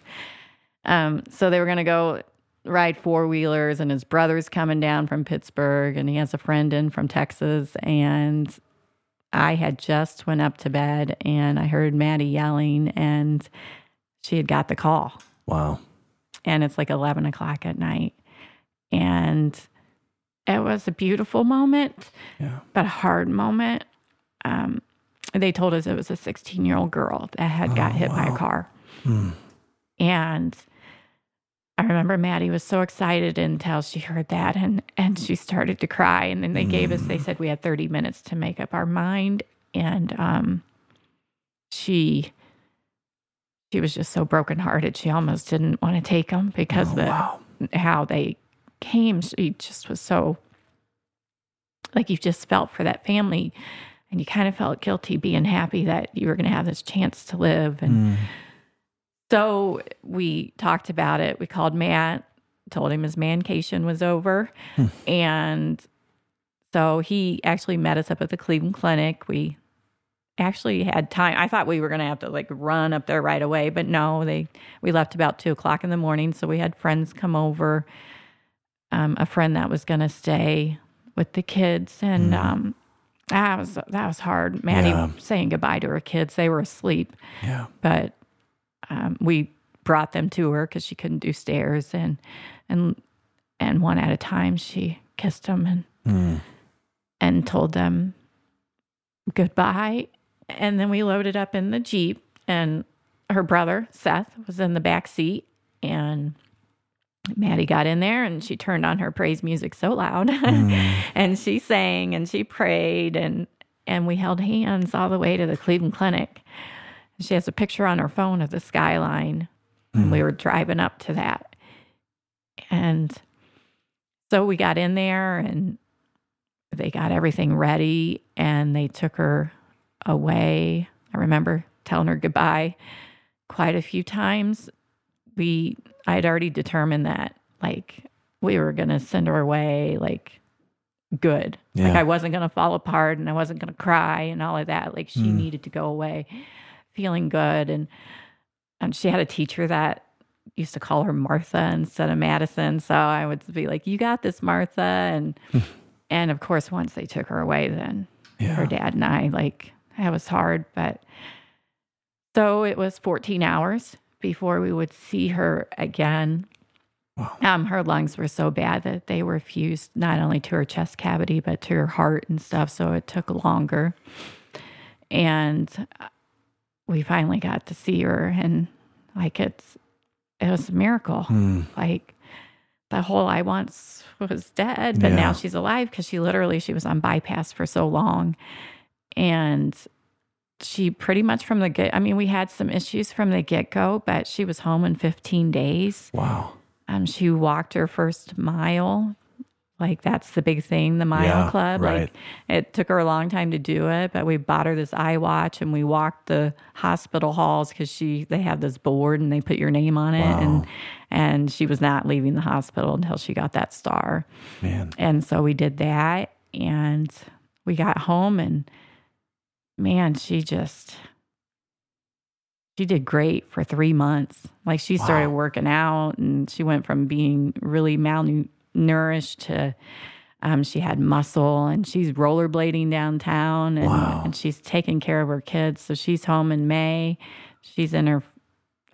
um, so they were going to go ride four wheelers, and his brother's coming down from Pittsburgh, and he has a friend in from Texas. And I had just went up to bed and I heard Madi yelling and she had got the call.
Wow.
And it's like 11 o'clock at night. And it was a beautiful moment,
yeah.
but a hard moment. Um, they told us it was a 16 year old girl that had oh, got hit wow. by a car. Hmm. And I remember Madi was so excited until she heard that and, and she started to cry. And then they mm. gave us, they mm. said we had 30 minutes to make up our mind. And um, she she was just so brokenhearted. She almost didn't want to take them because oh, the wow. how they came. She just was so like you just felt for that family, and you kind of felt guilty being happy that you were going to have this chance to live. And mm. So we talked about it. We called Matt, told him his mancation was over. Hmm. And so he actually met us up at the Cleveland Clinic. We actually had time. I thought we were going to have to like run up there right away, but no, they we left about two o'clock in the morning. So we had friends come over. Um, a friend that was going to stay with the kids, and mm. um, that was that was hard. Madi yeah. saying goodbye to her kids; they were asleep.
Yeah,
but um, we brought them to her because she couldn't do stairs, and and and one at a time she kissed them and mm. and told them goodbye. And then we loaded up in the jeep, and her brother Seth was in the back seat, and Madi got in there and she turned on her praise music so loud, mm. and she sang and she prayed and and we held hands all the way to the Cleveland Clinic. She has a picture on her phone of the skyline. Mm. And we hmm. were driving up to that. And so we got in there and they got everything ready and they took her away. I remember telling her goodbye quite a few times. We I had already determined that like we were going to send her away like good. Yeah. Like I wasn't going to fall apart and I wasn't going to cry and all of that. Like she mm. needed to go away feeling good. And, and she had a teacher that used to call her Martha instead of Madison. So I would be like, "You got this, Martha." And and of course, once they took her away, then yeah. her dad and I like that was hard. But so it was 14 hours before we would see her again. Wow. Um, her lungs were so bad that they were fused not only to her chest cavity but to her heart and stuff. So it took longer. And we finally got to see her and like it's it was a miracle mm. like the whole i once was dead but yeah. now she's alive because she literally she was on bypass for so long and she pretty much from the get i mean we had some issues from the get-go but she was home in 15 days
wow
um, she walked her first mile like that's the big thing, the Mile yeah, Club. Right. Like it took her a long time to do it, but we bought her this iWatch and we walked the hospital halls because she they have this board and they put your name on it wow. and and she was not leaving the hospital until she got that star.
Man.
And so we did that and we got home and man, she just she did great for three months. Like she started
Wow.
working out, and she went from being really malnourished to um, she had muscle, and she's rollerblading downtown, and,
Wow.
and she's taking care of her kids. So she's home in May. She's in her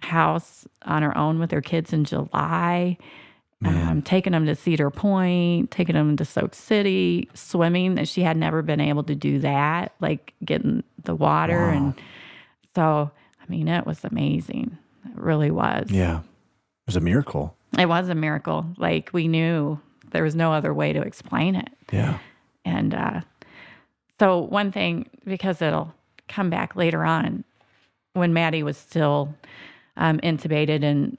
house on her own with her kids in July. Um, taking them to Cedar Point, taking them to Soak City, swimming. That she had never been able to do that, like getting the water.
Wow.
And so, I mean, it was amazing. It really was.
Yeah. It was a miracle.
It was a miracle. Like we knew there was no other way to explain it.
Yeah.
And uh, so, one thing, because it'll come back later on, when Madi was still um, intubated and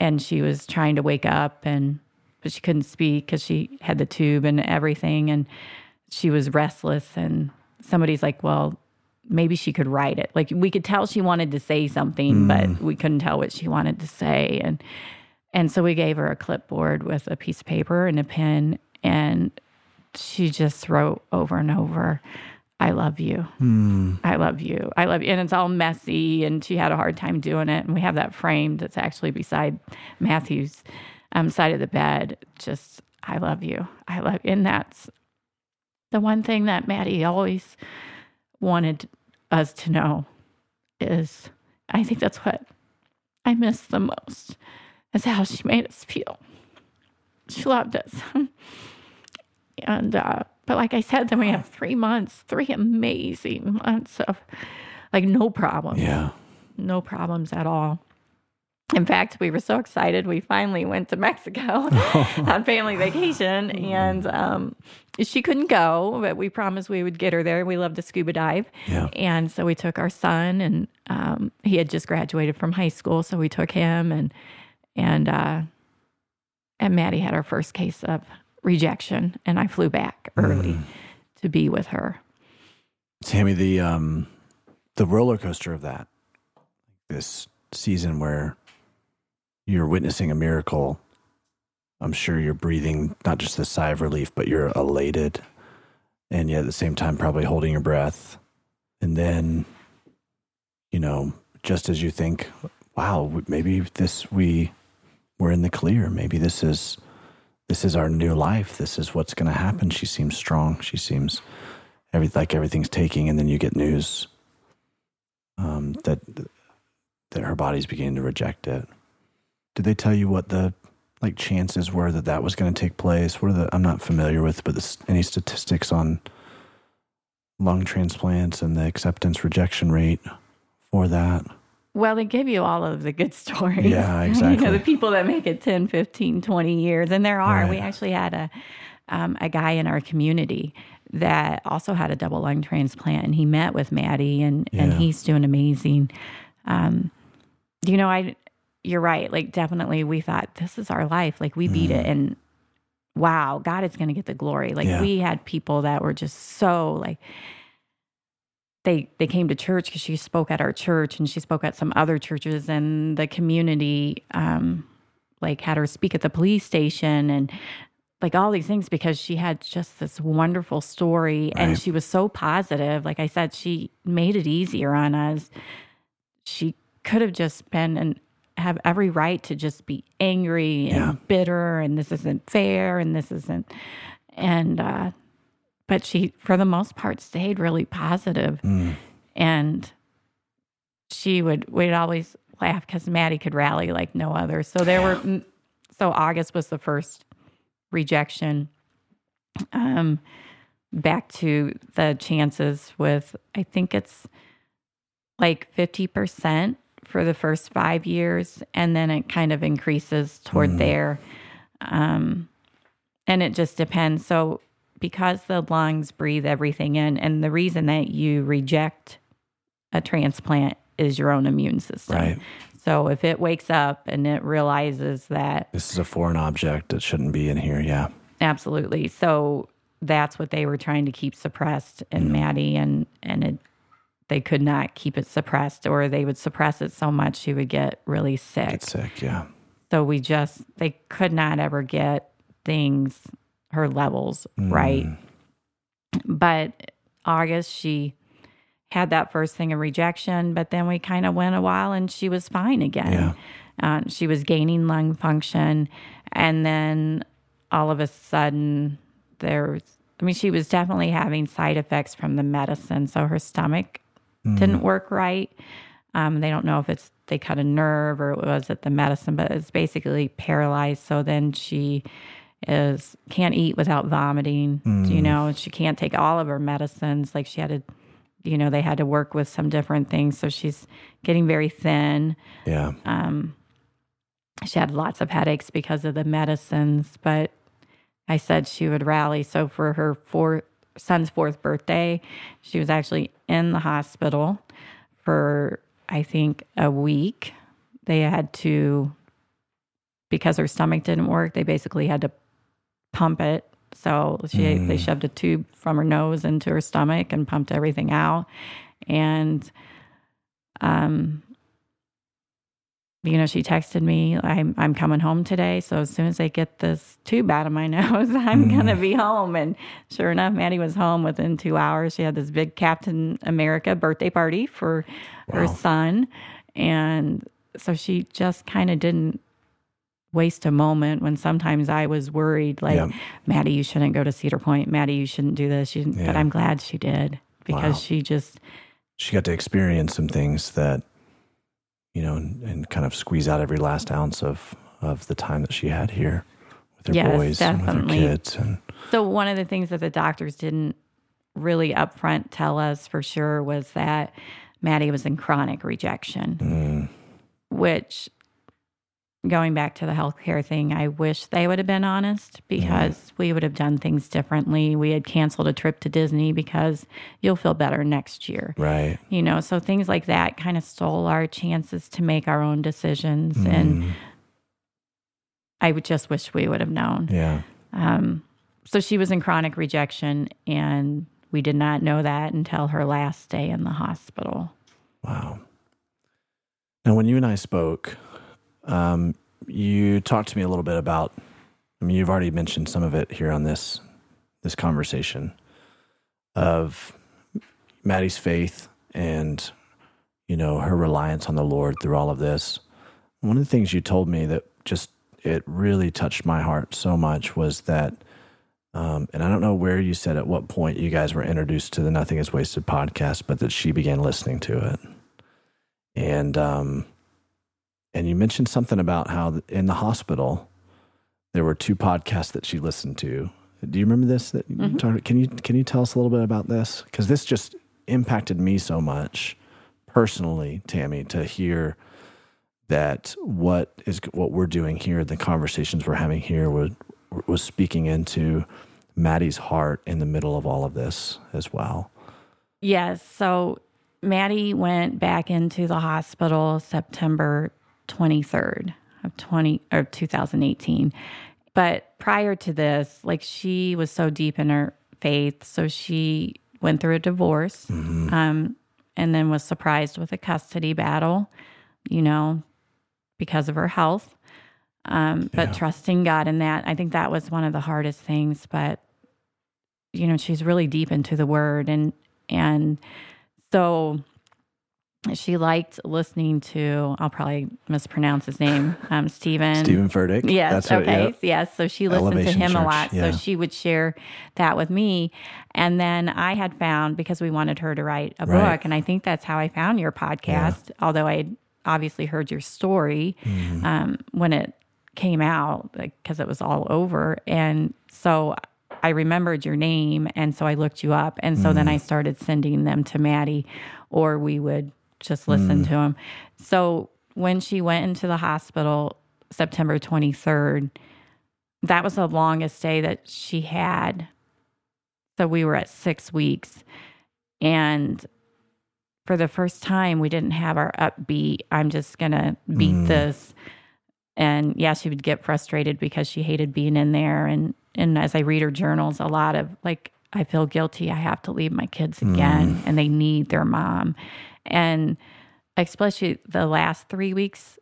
and she was trying to wake up and but she couldn't speak because she had the tube and everything, and she was restless. And somebody's like, "Well, maybe she could write it." Like we could tell she wanted to say something, but mm. we couldn't tell what she wanted to say. And and so we gave her a clipboard with a piece of paper and a pen, and she just wrote over and over, I love you. I love you. I love you. And it's all messy, and she had a hard time doing it. And we have that framed that's actually beside Matthew's um, side of the bed. Just, I love you. I love you. And that's the one thing that Madi always wanted us to know is I think that's what I miss the most is how she made us feel. She loved us. and uh, but like I said, then we have three months, three amazing months of like no problems,
Yeah.
no problems at all. In fact, we were so excited. We finally went to Mexico on family vacation, and um, she couldn't go, but we promised we would get her there. We love to scuba dive,
Yeah.
and so we took our son, and um, he had just graduated from high school, so we took him, and and uh, and Madi had our first case of rejection, and I flew back early to be with her.
Tammie, the um the roller coaster of that this season where you're witnessing a miracle, I'm sure you're breathing not just a sigh of relief, but you're elated and yet at the same time probably holding your breath. And then, you know, just as you think, wow, maybe this we we're in the clear. Maybe this is this is our new life. This is what's going to happen. She seems strong. She seems every like everything's taking, and then you get news um, that that her body's beginning to reject it. Did they tell you what the like chances were that that was going to take place? What are the I'm not familiar with, but any statistics on lung transplants and the acceptance rejection rate for that?
Well, they give you all of the good stories.
Yeah,
you
exactly.
know, the people that make it 10, 15, 20 years. And there are. We actually had a, um, a guy in our community that also had a double lung transplant, and he met with Madi, and, and he's doing amazing. Um, you know, I, you're right. Like, definitely, we thought this is our life. Like, we beat it, and wow, God is going to get the glory. Like,
Mm-hmm. Yeah.
we had people that were just so like, they they came to church because she spoke at our church and she spoke at some other churches and the community um like had her speak at the police station and like all these things because she had just this wonderful story and she was so positive. Like i said she made it easier on us. She could have just been and have every right to just be angry and
Yeah.
bitter and this isn't fair and this isn't and uh but she for the most part stayed really positive
Mm.
and she would we'd always laugh because Madi could rally like no other. So there were so August was the first rejection. Um, back to the chances with I think it's like fifty percent for the first five years, and then it kind of increases toward there. Um, and it just depends. So because the lungs breathe everything in, and the reason that you reject a transplant is your own immune system.
Right.
So if it wakes up and it realizes that
This is a foreign object that shouldn't be in here. Yeah.
absolutely, so that's what they were trying to keep suppressed in mm-hmm. Madi, and and it they could not keep it suppressed, or they would suppress it so much she would get really sick.
Get sick. Yeah.
So we just they could not ever get things her levels right. But August she had that first thing of rejection, but then we kind of went a while and she was fine again.
Yeah.
Uh, she was gaining lung function. And then all of a sudden, there's, I mean, she was definitely having side effects from the medicine. So her stomach didn't work right. Um, they don't know if it's they cut a nerve or it was it the medicine, but it's basically paralyzed. So then she is can't eat without vomiting. You know, she can't take all of her medicines. Like she had to, you know, they had to work with some different things. So she's getting very thin.
Yeah.
Um, she had lots of headaches because of the medicines, but I said she would rally. So for her four son's fourth birthday, she was actually in the hospital for I think a week. They had to because her stomach didn't work. They basically had to pump it. So she they shoved a tube from her nose into her stomach and pumped everything out. And um you know, she texted me, I'm I'm coming home today. So as soon as I get this tube out of my nose, I'm gonna be home. And sure enough, Madi was home within two hours. She had this big Captain America birthday party for her son. And so she just kind of didn't waste a moment when sometimes I was worried, like,
Yeah.
Madi, you shouldn't go to Cedar Point. Madi, you shouldn't do this. Shouldn't. But I'm glad she did because
Wow.
she just
She got to experience some things that, you know, and, and kind of squeeze out every last ounce of of the time that she had here with her
Yes,
boys and with her kids. And
So one of the things that the doctors didn't really upfront tell us for sure was that Madi was in chronic rejection, mm. which going back to the healthcare thing, I wish they would have been honest because we would have done things differently. We had canceled a trip to Disney because you'll feel better next year.
right.
You know, so things like that kind of stole our chances to make our own decisions. And I would just wish we would have known.
Yeah.
Um, so she was in chronic rejection, and we did not know that until her last day in the hospital.
Wow. Now, when you and I spoke, um, you talked to me a little bit about. I mean, you've already mentioned some of it here on this this conversation of Madi's faith and you know her reliance on the Lord through all of this. One of the things you told me that just it really touched my heart so much was that, um, and I don't know where you said at what point you guys were introduced to the Nothing Is Wasted podcast, but that she began listening to it and um, and you mentioned something about how in the hospital there were two podcasts that she listened to. Do you remember this? That you mm-hmm. talked- can you can you tell us a little bit about this? Because this just impacted me so much personally, Tammie, to hear that what is what we're doing here, the conversations we're having here, was was speaking into Madi's heart in the middle of all of this as well.
Yes. So Madi went back into the hospital September 23rd of 20 or 2018. But prior to this, like she was so deep in her faith, so she went through a divorce, um, and then was surprised with a custody battle, you know, because of her health. Um, but
Yeah.
trusting God in that, I think that was one of the hardest things. But you know, she's really deep into the Word, and and so she liked listening to. I'll probably mispronounce his name, um, Steven.
Steven Furtick.
Yes.
That's what-
okay.
yep.
Yes. So she listened
Elevation
to him a lot.
yeah.
So she would share that with me. And then I had found because we wanted her to write a
Right.
book, and I think that's how I found your podcast. Although I had obviously heard your story
Mm-hmm.
um, when it came out, because it was all over. And so I remembered your name, and so I looked you up, and so
Mm.
then I started sending them to Madi, or we would just listen
Mm.
to him. So when she went into the hospital September 23rd, that was the longest day that she had. So we were at six weeks. And for the first time, we didn't have our upbeat, I'm just going to beat
Mm.
this. And yeah, she would get frustrated because she hated being in there. And, and as I read her journals, a lot of like, I feel guilty. I have to leave my kids again, and they need their mom. And especially the last three weeks,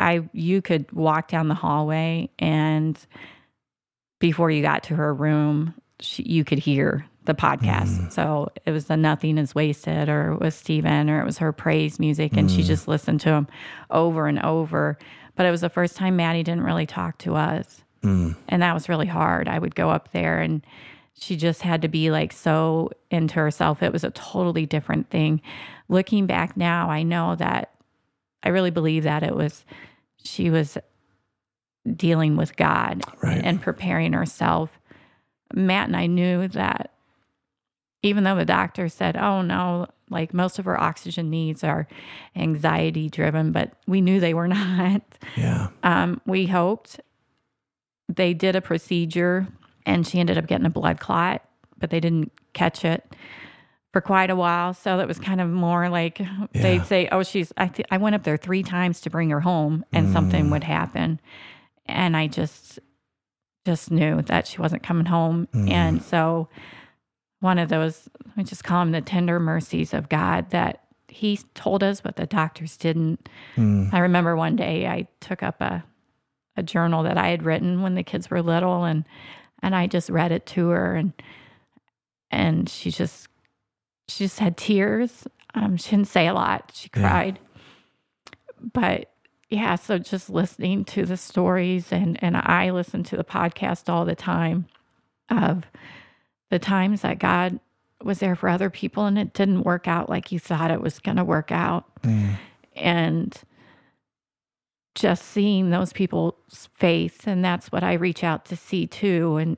I you could walk down the hallway and before you got to her room, she, you could hear the podcast. Mm. So it was the Nothing is Wasted, or it was Steven, or it was her praise music. And she mm. just listened to them over and over. But it was the first time Madi didn't really talk to us. Mm. And that was really hard. I would go up there and she just had to be like so into herself. It was a totally different thing. Looking back now, I know that I really believe that it was, she was dealing with God
Right.
and preparing herself. Matt and I knew that even though the doctor said, oh no, like most of her oxygen needs are anxiety driven, but we knew they were not.
Yeah.
Um, we hoped they did a procedure and she ended up getting a blood clot, but they didn't catch it for quite a while. So that was kind of more like
Yeah.
they'd say, "Oh, she's." I th- I went up there three times to bring her home, and something mm. would happen, and I just just knew that she wasn't coming home, mm. and so one of those we just call them the tender mercies of God that He told us, but the doctors didn't. Mm. I remember one day I took up a a journal that I had written when the kids were little, and and I just read it to her, and and she just she just had tears. Um, she didn't say a lot. She
Yeah.
cried, but yeah. So just listening to the stories, and and I listen to the podcast all the time of the times that God was there for other people, and it didn't work out like you thought it was going to work out, and just seeing those people's faith and that's what I reach out to see too and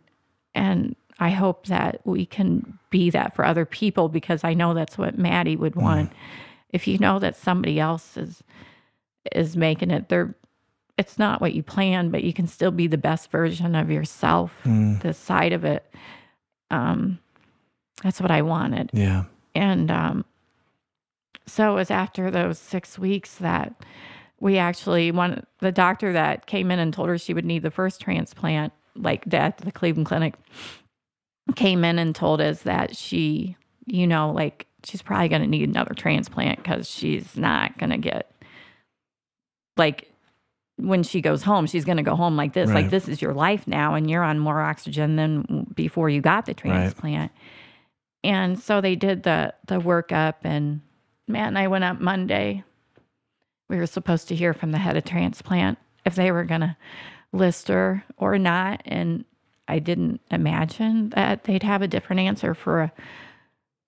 and I hope that we can be that for other people because I know that's what Madi would want. If you know that somebody else is is making it they're it's not what you planned, but you can still be the best version of yourself. The side of it. Um that's what I wanted.
Yeah.
And um, so it was after those six weeks that we actually one the doctor that came in and told her she would need the first transplant, like at the Cleveland Clinic, came in and told us that she, you know, like she's probably going to need another transplant because she's not going to get like when she goes home, she's going to go home like this.
Right.
Like this is your life now, and you're on more oxygen than before you got the transplant. And so they did the the workup, and Matt and I went up Monday. We were supposed to hear from the head of transplant if they were going to list her or not, and I didn't imagine that they'd have a different answer for a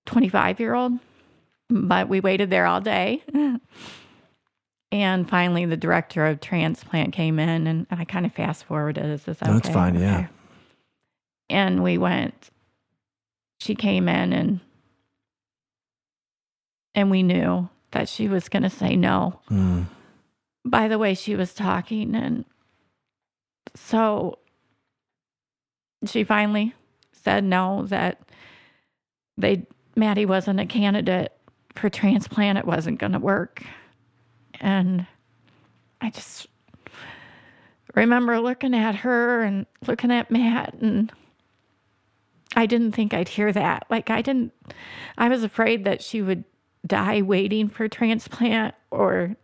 25 year old. But we waited there all day. And finally, the director of transplant came in, and, and I kind of fast forwarded. Is this okay?
It's fine, yeah.
And we went. She came in, and and we knew that she was going to say no.
Mm.
By the way, she was talking, and so she finally said no. That they Madi wasn't a candidate for transplant. It wasn't going to work. And I just remember looking at her and looking at Matt, and I didn't think I'd hear that. Like, I didn't, I was afraid that she would die waiting for transplant or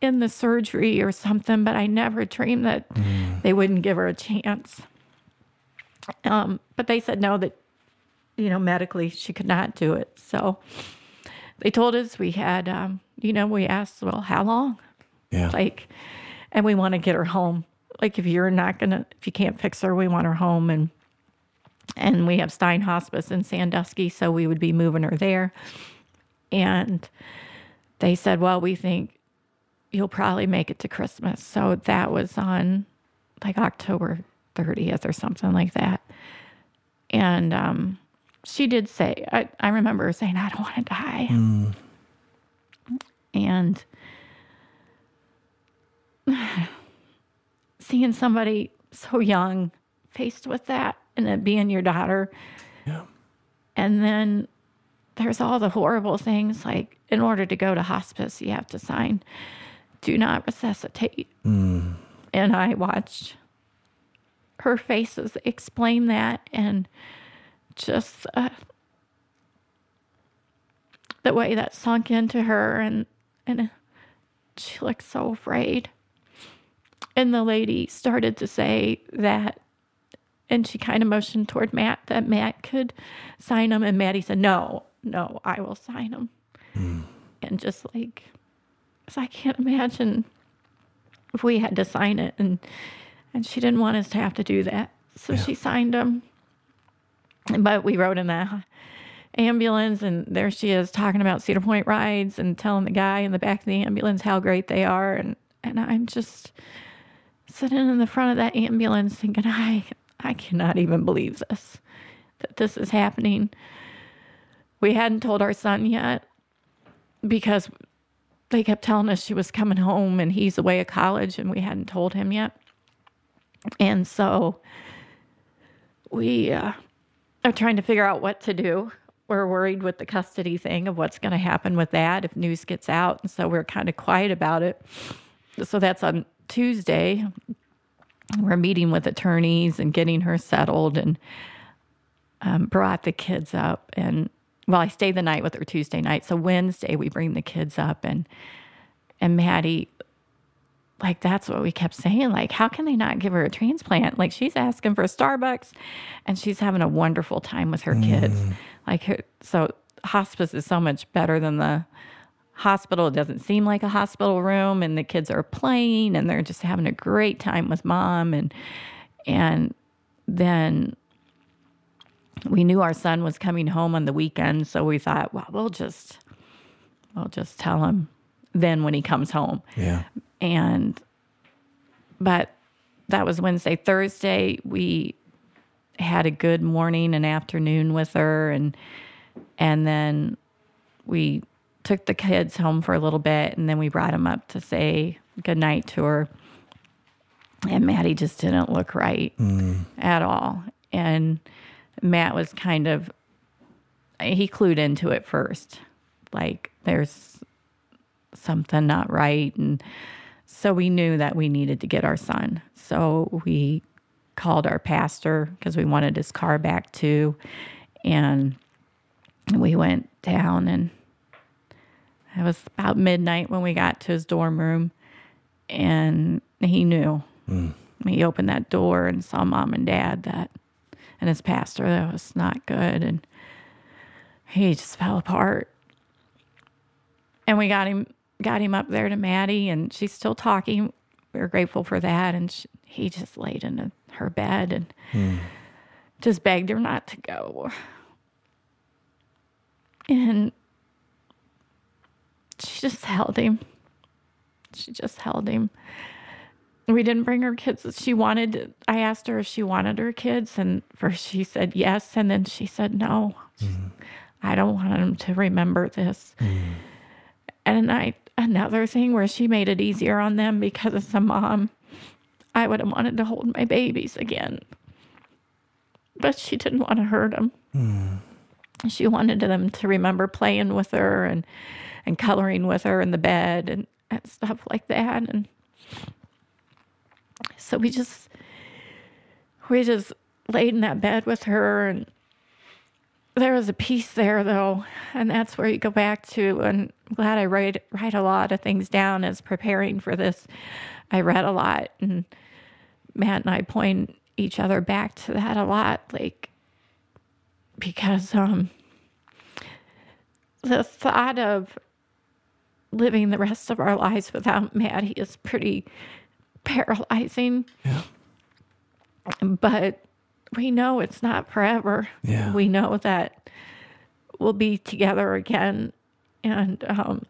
in the surgery or something, but I never dreamed that they wouldn't give her a chance. Um, but they said no, that, you know, medically she could not do it. So, they told us we had, um, you know, we asked, well, how long?
Yeah.
Like, and we want to get her home. Like, if you're not gonna, if you can't fix her, we want her home. And and we have Stein Hospice in Sandusky, so we would be moving her there. And they said, well, we think you'll probably make it to Christmas. So that was on like October 30th or something like that. And um, she did say, I, I remember her saying, I don't want to die. And seeing somebody so young faced with that and it being your daughter.
Yeah.
And then there's all the horrible things like in order to go to hospice, you have to sign do not resuscitate. And I watched her faces explain that and just uh, the way that sunk into her and and she looked so afraid. And the lady started to say that and she kind of motioned toward Matt that Matt could sign them. And Madi said, No, no, I will sign them. Mm. And just like, so I can't imagine if we had to sign it. And, and she didn't want us to have to do that. So yeah. she signed them. But we rode in the ambulance, and there she is talking about Cedar Point rides and telling the guy in the back of the ambulance how great they are. And, and I'm just sitting in the front of that ambulance thinking, I, I cannot even believe this, that this is happening. We hadn't told our son yet because they kept telling us she was coming home and he's away at college and we hadn't told him yet. And so we uh, are trying to figure out what to do. We're worried with the custody thing of what's going to happen with that if news gets out. And so we're kind of quiet about it. So that's on Tuesday. We're meeting with attorneys and getting her settled and um, brought the kids up. And well, I stayed the night with her Tuesday night. So Wednesday we bring the kids up and and Madi like that's what we kept saying like how can they not give her a transplant like she's asking for a starbucks and she's having a wonderful time with her mm. kids like her, so hospice is so much better than the hospital it doesn't seem like a hospital room and the kids are playing and they're just having a great time with mom and and then we knew our son was coming home on the weekend, so we thought, well, we'll just we'll just tell him then when he comes home.
Yeah.
And but that was Wednesday. Thursday we had a good morning and afternoon with her and and then we took the kids home for a little bit and then we brought them up to say goodnight to her. And Madi just didn't look right mm. at all. And Matt was kind of he clued into it first. Like there's something not right and so we knew that we needed to get our son. So we called our pastor because we wanted his car back too. And we went down and it was about midnight when we got to his dorm room and he knew. Mm. He opened that door and saw mom and dad that and his pastor that was not good and he just fell apart. And we got him got him up there to madi and she's still talking. We are grateful for that and she, he just laid in her bed and mm. just begged her not to go. And she just held him. She just held him we didn't bring her kids. She wanted, I asked her if she wanted her kids, and first she said yes, and then she said no. Mm-hmm. I don't want them to remember this. Mm-hmm. And I, another thing where she made it easier on them because as a mom, I would have wanted to hold my babies again. But she didn't want to hurt them. Mm. She wanted them to remember playing with her and, and coloring with her in the bed and, and stuff like that. And so we just we just laid in that bed with her and there was a piece there though, and that's where you go back to and I'm glad I write write a lot of things down as preparing for this. I read a lot and Matt and I point each other back to that a lot, like because um the thought of living the rest of our lives without Madi is pretty paralyzing.
Yeah.
But we know it's not forever.
Yeah.
We know that we'll be together again. And um,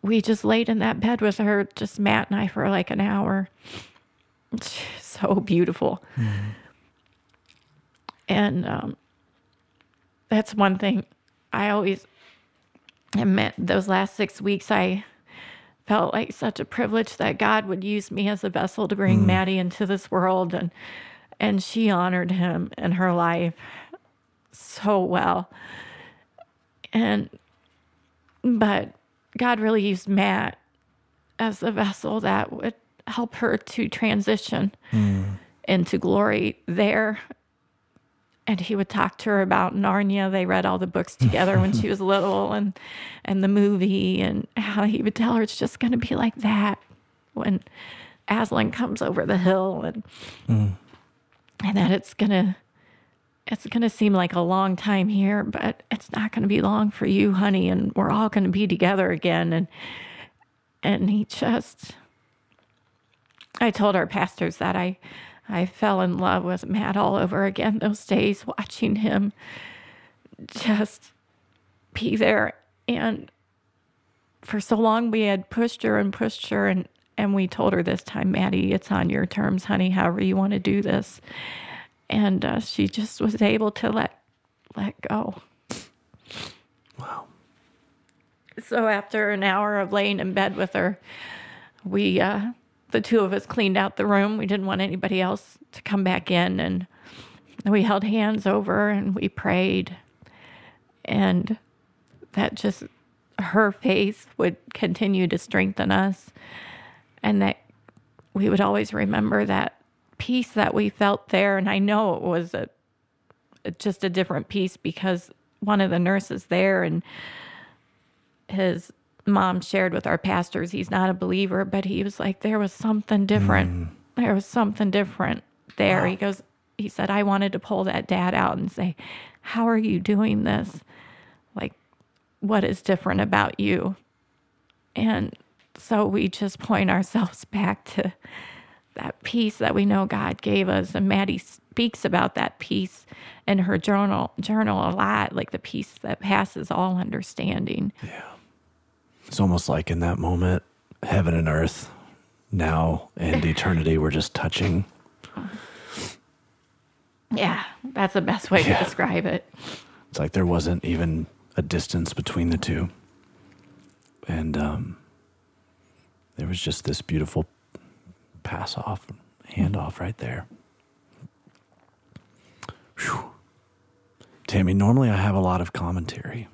we just laid in that bed with her, just Matt and I, for like an hour. so beautiful. Mm-hmm. And um, that's one thing I always admit those last six weeks I felt like such a privilege that God would use me as a vessel to bring mm. Madi into this world and and she honored him in her life so well. And but God really used Matt as a vessel that would help her to transition mm. into glory there and he would talk to her about Narnia. They read all the books together when she was little and and the movie and how he would tell her it's just going to be like that when Aslan comes over the hill and mm. and that it's going to it's going to seem like a long time here, but it's not going to be long for you, honey, and we're all going to be together again and and he just I told our pastors that I I fell in love with Matt all over again those days watching him just be there. And for so long we had pushed her and pushed her and and we told her this time madi it's on your terms honey however you want to do this. And uh, she just was able to let let go.
Wow.
so after an hour of laying in bed with her we uh the two of us cleaned out the room. We didn't want anybody else to come back in. And we held hands over and we prayed. And that just her faith would continue to strengthen us. And that we would always remember that peace that we felt there. And i know it was a just a different peace because one of the nurses there and his mom shared with our pastors he's not a believer but he was like there was something different. Hmm. There was something different there. He goes he said i wanted to pull that dad out and say how are you doing this? Like what is different about you? And so we just point ourselves back to that peace that we know god gave us. And madi speaks about that peace in her journal journal a lot like the peace that passes all understanding
It's almost like in that moment, heaven and earth, now and eternity were just touching.
yeah that's the best way
Yeah.
to describe it
It's like there wasn't even a distance between the two. And um, there was just this beautiful pass off, handoff right there. Whew. Tammie, normally I have a lot of commentary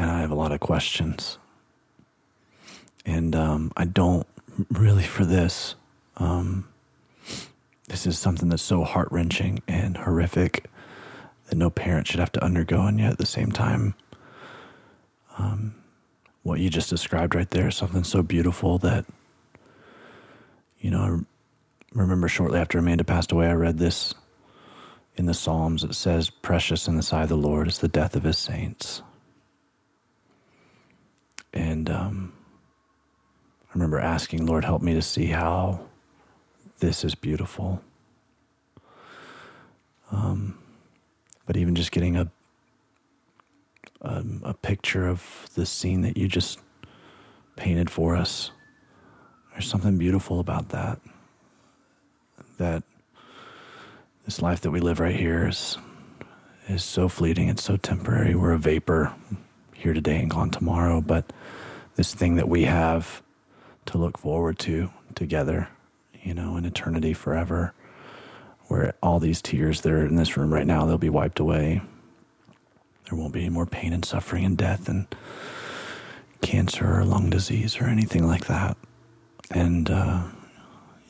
and I have a lot of questions. And um, I don't really for this. Um, this is something that's so heart wrenching and horrific that no parent should have to undergo, and yet at the same time, um, what you just described right there is something so beautiful that, you know, I remember shortly after Amanda passed away, I read this in the Psalms. It says, Precious in the sight of the Lord is the death of his saints. And um, I remember asking, Lord, help me to see how this is beautiful. but even just getting a, a a picture of the scene that you just painted for us there's something beautiful about that that this life that we live right here is is so fleeting it's so temporary we're a vapor here today and gone tomorrow but this thing that we have to look forward to together you know in eternity forever where all these tears that are in this room right now, they'll be wiped away. There won't be any more pain and suffering and death and cancer or lung disease or anything like that. And uh,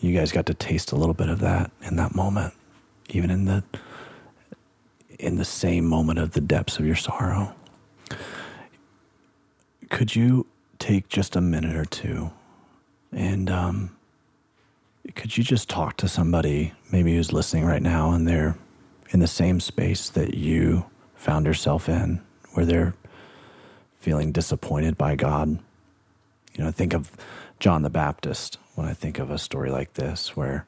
you guys got to taste a little bit of that in that moment, even in the in the same moment of the depths of your sorrow. Could you take just a minute or two and um, could you just talk to somebody maybe who's listening right now and they're in the same space that you found yourself in where they're feeling disappointed by God? You know, think of John the Baptist when I think of a story like this where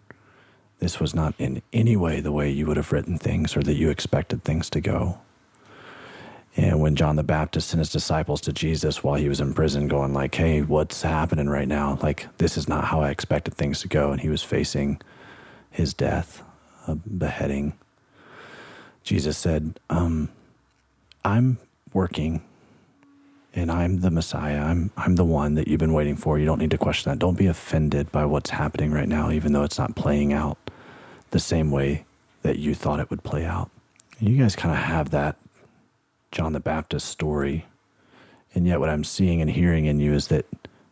this was not in any way the way you would have written things or that you expected things to go. And when John the Baptist sent his disciples to Jesus while he was in prison, going like, "Hey, what's happening right now? Like, this is not how I expected things to go." And he was facing his death, a beheading. Jesus said, um, "I'm working, and I'm the Messiah. I'm I'm the one that you've been waiting for. You don't need to question that. Don't be offended by what's happening right now, even though it's not playing out the same way that you thought it would play out." You guys kind of have that John the Baptist story. And yet, what I'm seeing and hearing in you is that,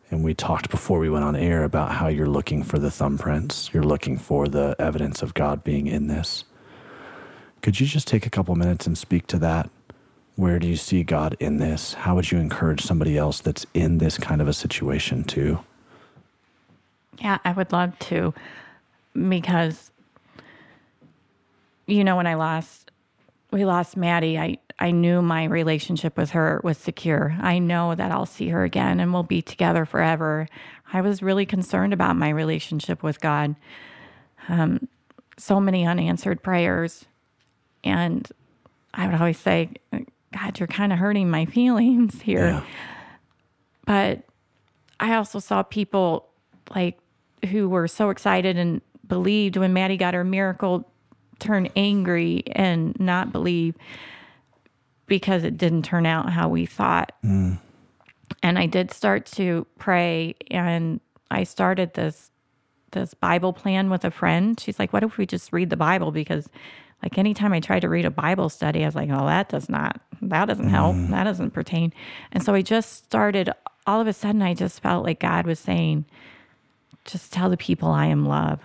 and we talked before we went on air about how you're looking for the thumbprints, you're looking for the evidence of God being in this. Could you just take a couple minutes and speak to that? Where do you see God in this? How would you encourage somebody else that's in this kind of a situation too?
Yeah, I would love to because you know, when I lost, we lost Madi, I, I knew my relationship with her was secure. I know that I'll see her again and we'll be together forever. I was really concerned about my relationship with God. Um, so many unanswered prayers. And I would always say, God, you're kind of hurting my feelings here.
Yeah.
But I also saw people like who were so excited and believed when Madi got her miracle turn angry and not believe because it didn't turn out how we thought. And I did start to pray and I started this this Bible plan with a friend. She's like, "What if we just read the Bible because like anytime I tried to read a Bible study, I was like, "Oh, that does not that doesn't help. Mm. That doesn't pertain." And so I just started all of a sudden I just felt like God was saying, "Just tell the people I am love.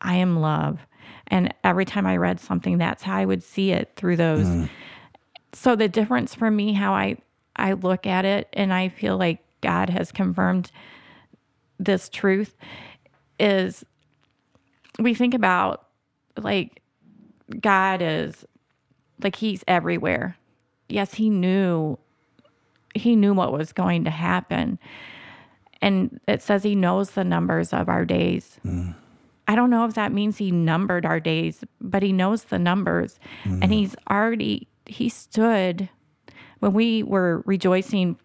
I am love." And every time I read something, that's how I would see it through those mm. So the difference for me how i i look at it and i feel like god has confirmed this truth is we think about like god is like he's everywhere. Yes he knew he knew what was going to happen. And it says he knows the numbers of our days. I don't know if that means he numbered our days, but he knows the numbers. And mm-hmm. he's already, he stood when we were rejoicing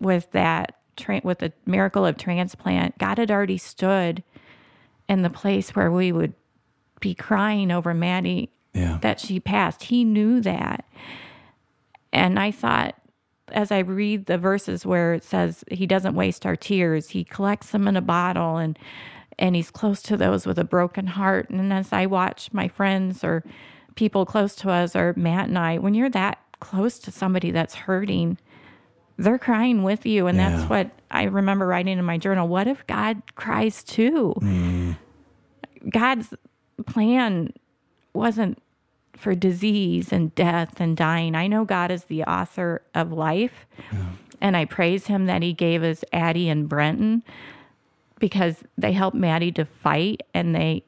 with that, tra- with the miracle of transplant. God had already stood in the place where we would be crying over Madi
Yeah.
that she passed. He knew that. And I thought, as I read the verses where it says he doesn't waste our tears, he collects them in a bottle and and he's close to those with a broken heart. And as I watch my friends or people close to us or Matt and I, when you're that close to somebody that's hurting, they're crying with you. And
Yeah.
that's what I remember writing in my journal. What if God cries too? Mm. God's plan wasn't for disease and death and dying. I know God is the author of life. And I praise him that he gave us Addie and Brenton because they helped Madi to fight and they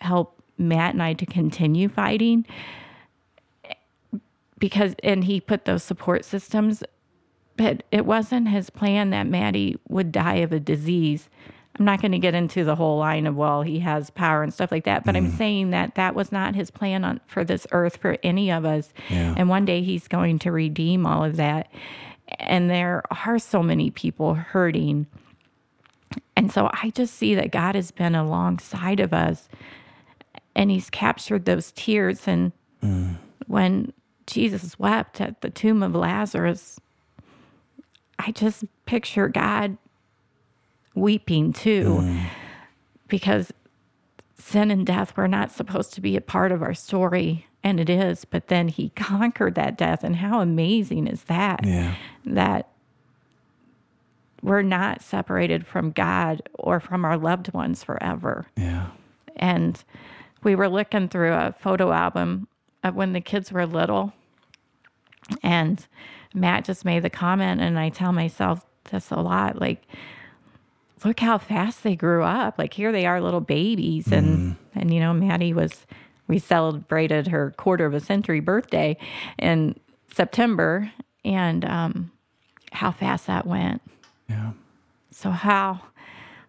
help Matt and I to continue fighting. Because, and he put those support systems, but it wasn't his plan that Madi would die of a disease. I'm not going to get into the whole line of, well, he has power and stuff like that, but I'm mm-hmm. saying that that was not his plan on, for this earth for any of us.
Yeah.
And one day he's going to redeem all of that. And there are so many people hurting. And so I just see that God has been alongside of us and he's captured those tears. And when Jesus wept at the tomb of Lazarus, I just picture God weeping too because sin and death were not supposed to be a part of our story and it is but then he conquered that death and how amazing is that
Yeah.
that we're not separated from God or from our loved ones forever
Yeah.
and we were looking through a photo album of when the kids were little. And matt just made the comment and i tell myself this a lot like look how fast they grew up. Like here they are little babies. And and you know madi was we celebrated her quarter of a century birthday in september. And um how fast that went.
Yeah.
so how,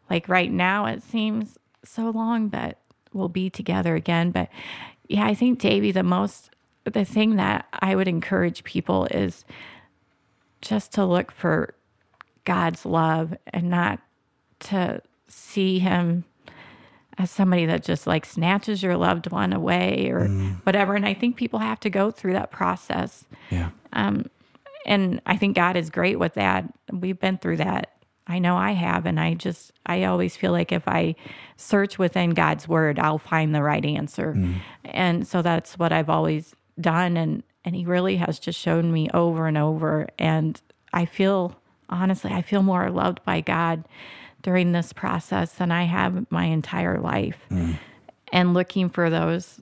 like right now, it seems so long, but we'll be together again. But yeah, I think Davey, the most, the thing that I would encourage people is just to look for God's love and not to see Him as somebody that just like snatches your loved one away or whatever. And I think people have to go through that process
Yeah.
Um, and I think God is great with that. We've been through that. I know I have, and I just I always feel like if I search within God's word, I'll find the right answer. Mm-hmm. And so that's what I've always done and and he really has just shown me over and over and I feel honestly, I feel more loved by God during this process than I have my entire life. Mm-hmm. And looking for those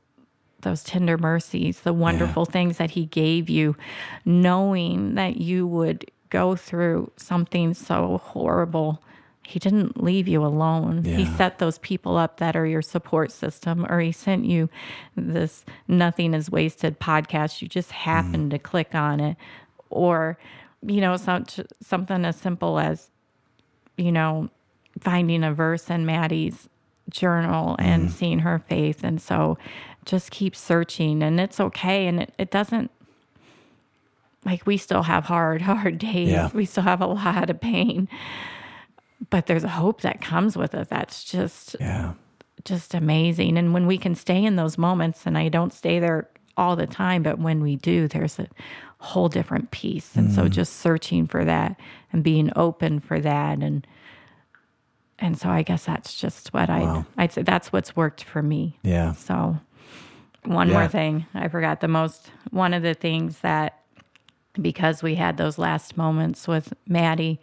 those tender mercies, the wonderful things that he gave you, knowing that you would go through something so horrible. he didn't leave you alone.
Yeah.
He set those people up that are your support system, or he sent you this Nothing is Wasted podcast. You just happened mm. to click on it. Or, you know, such, something as simple as, you know, finding a verse in Madi's journal and mm-hmm. seeing her faith. And so just keep searching, and it's okay. And it, it doesn't, like, we still have hard, hard days.
Yeah.
We still have a lot of pain but there's a hope that comes with it that's just
Yeah.
just amazing and when we can stay in those moments and i don't stay there all the time but when we do there's a whole different piece and so mm. just searching for that and being open for that and and so i guess that's just what i i'd say that's what's worked for me
Yeah.
so, one
Yeah.
more thing I forgot the most. One of the things that, because we had those last moments with Madi,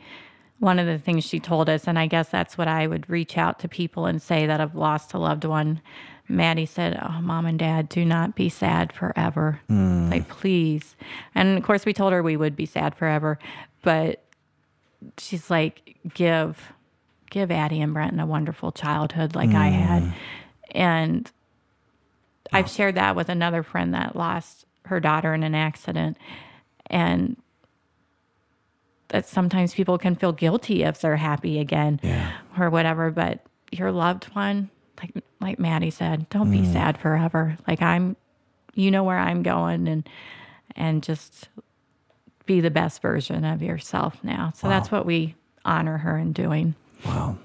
one of the things she told us, and I guess that's what I would reach out to people and say that have lost a loved one. Madi said, Oh, mom and dad, do not be sad forever. Hmm. Like, please. And of course, we told her we would be sad forever, but she's like, give, give Addie and Brenton a wonderful childhood like I hmm. had. And I've shared that with another friend that lost her daughter in an accident. And that sometimes people can feel guilty if they're happy again
Yeah.
or whatever. But your loved one, like like Madi said, don't be mm. sad forever. Like I'm you know where I'm going and and just be the best version of yourself now. So that's what we honor her in doing.
Wow.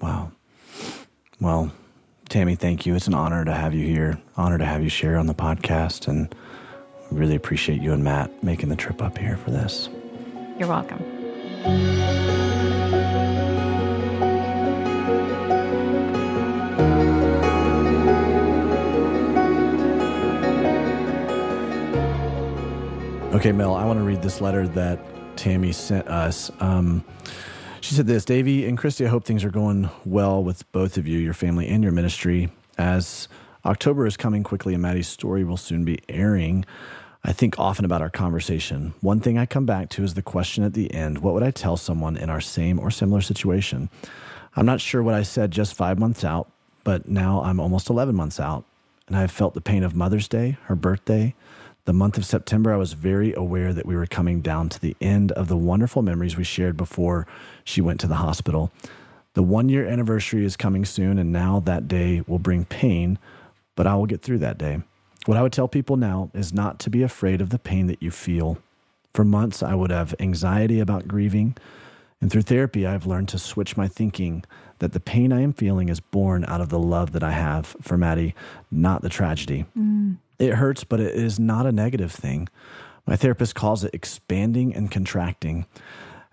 Wow. Well, Tammie, thank you. It's an honor to have you here. Honor to have you share on the podcast. And really appreciate you and Matt making the trip up here for this.
You're welcome.
Okay, Mel, I want to read this letter that Tammie sent us. Um, she said this Davey and Christy, I hope things are going well with both of you, your family, and your ministry. As October is coming quickly and Madi's story will soon be airing, I think often about our conversation. One thing I come back to is the question at the end what would I tell someone in our same or similar situation? I'm not sure what I said just five months out, but now I'm almost 11 months out, and I've felt the pain of Mother's Day, her birthday, the month of September, I was very aware that we were coming down to the end of the wonderful memories we shared before she went to the hospital. The one year anniversary is coming soon, and now that day will bring pain, but I will get through that day. What I would tell people now is not to be afraid of the pain that you feel. For months, I would have anxiety about grieving, and through therapy, I've learned to switch my thinking that the pain I am feeling is born out of the love that I have for Madi, not the tragedy. Mm. It hurts, but it is not a negative thing. My therapist calls it expanding and contracting.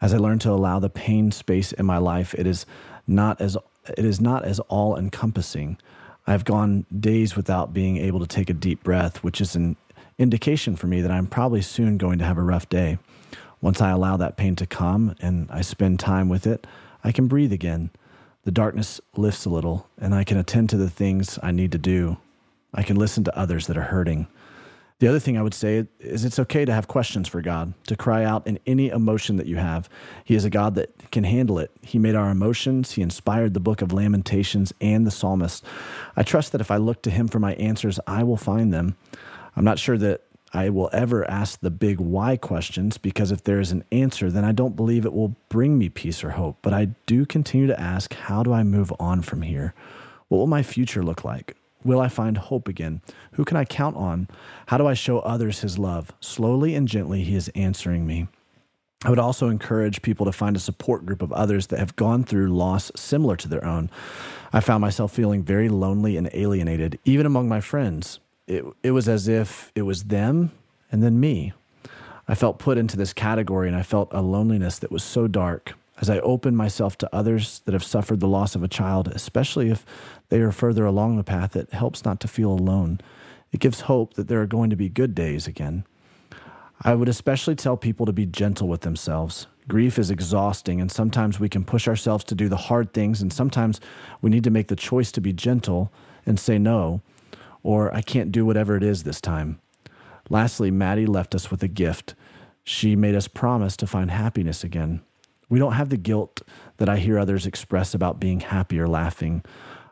As I learn to allow the pain space in my life, it is not as it is not as all encompassing. I've gone days without being able to take a deep breath, which is an indication for me that I'm probably soon going to have a rough day. Once I allow that pain to come and I spend time with it, I can breathe again. The darkness lifts a little, and I can attend to the things I need to do. I can listen to others that are hurting. The other thing I would say is it's okay to have questions for God, to cry out in any emotion that you have. He is a God that can handle it. He made our emotions, He inspired the book of Lamentations and the psalmist. I trust that if I look to Him for my answers, I will find them. I'm not sure that I will ever ask the big why questions because if there is an answer, then I don't believe it will bring me peace or hope. But I do continue to ask, how do I move on from here? What will my future look like? Will I find hope again? Who can I count on? How do I show others his love? Slowly and gently, he is answering me. I would also encourage people to find a support group of others that have gone through loss similar to their own. I found myself feeling very lonely and alienated, even among my friends. It, it was as if it was them and then me. I felt put into this category and I felt a loneliness that was so dark. As I open myself to others that have suffered the loss of a child, especially if they are further along the path, it helps not to feel alone. It gives hope that there are going to be good days again. I would especially tell people to be gentle with themselves. Grief is exhausting, and sometimes we can push ourselves to do the hard things, and sometimes we need to make the choice to be gentle and say no, or I can't do whatever it is this time. Lastly, Madi left us with a gift. She made us promise to find happiness again. We don't have the guilt that I hear others express about being happy or laughing.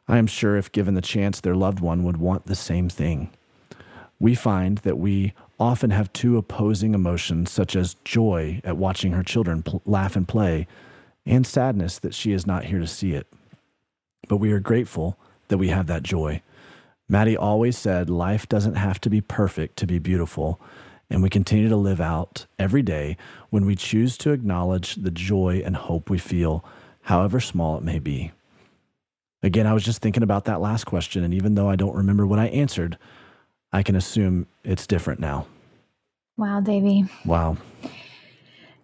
I am sure if given the chance, their loved one would want the same thing. We find that we often have two opposing emotions, such as joy at watching her children pl- laugh and play, and sadness that she is not here to see it. But we are grateful that we have that joy. Madi always said life doesn't have to be perfect to be beautiful, and we continue to live out every day when we choose to acknowledge the joy and hope we feel, however small it may be. Again, I was just thinking about that last question, and even though I don't remember what I answered, I can assume it's different now.
Wow, Davey.
Wow.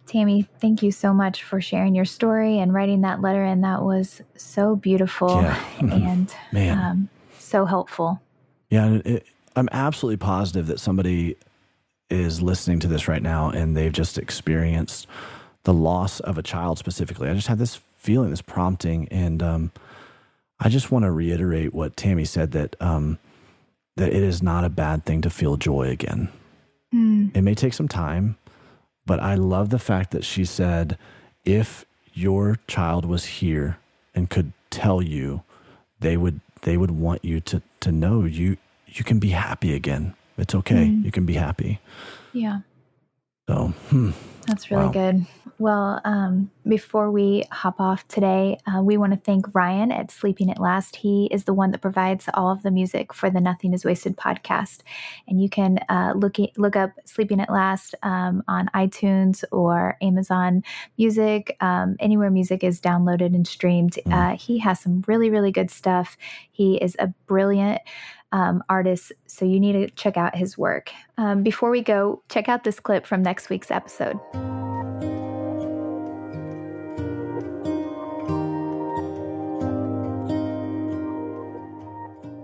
Tammie, thank you so much for sharing your story and writing that letter. And that was so beautiful
Yeah.
and
Man.
um, so helpful.
Yeah, it, I'm absolutely positive that somebody is listening to this right now and they've just experienced the loss of a child specifically. I just had this feeling, this prompting, and um, I just want to reiterate what Tammie said that um, that it is not a bad thing to feel joy again.
Mm,
It may take some time, but I love the fact that she said, if your child was here and could tell you, they would they would want you to to know you you can be happy again. It's okay.
Mm.
You can be happy.
yeah,
So, hmm.
that's really
Wow.
good. Well, um, before we hop off today, uh, we want to thank Ryan at Sleeping at Last. He is the one that provides all of the music for the Nothing Is Wasted podcast, and you can uh, look look up Sleeping at Last um, on iTunes or Amazon Music, um, anywhere music is downloaded and streamed.
Mm.
Uh, he has some really really good stuff. He is a brilliant um, artist, so you need to check out his work. Um, before we go, check out this clip from next week's episode.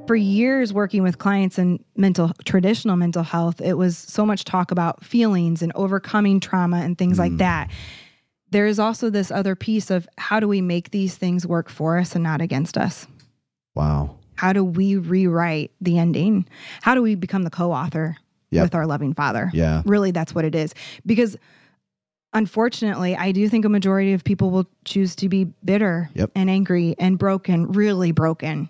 for years working with clients in mental traditional mental health it was so much talk about feelings and overcoming trauma and things like that there is also this other piece of how do we make these things work for us and not against us
Wow.
How do we rewrite the ending how do we become the co-author
Yep.
with our loving father
Yeah.
really that's what it is because unfortunately i do think a majority of people will choose to be bitter
Yep.
and angry and broken really broken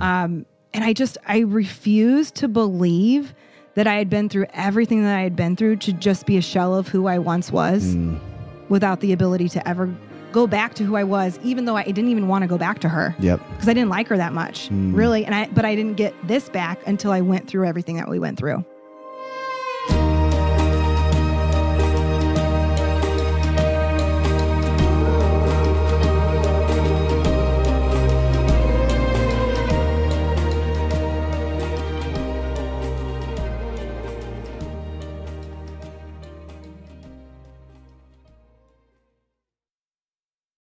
um, and i just i refuse to believe that i had been through everything that i had been through to just be a shell of who i once was
Mm.
without the ability to ever go back to who i was even though i didn't even want to go back to her
Yep.
because i didn't like her that much
Mm.
really and i but i didn't get this back until i went through everything that we went through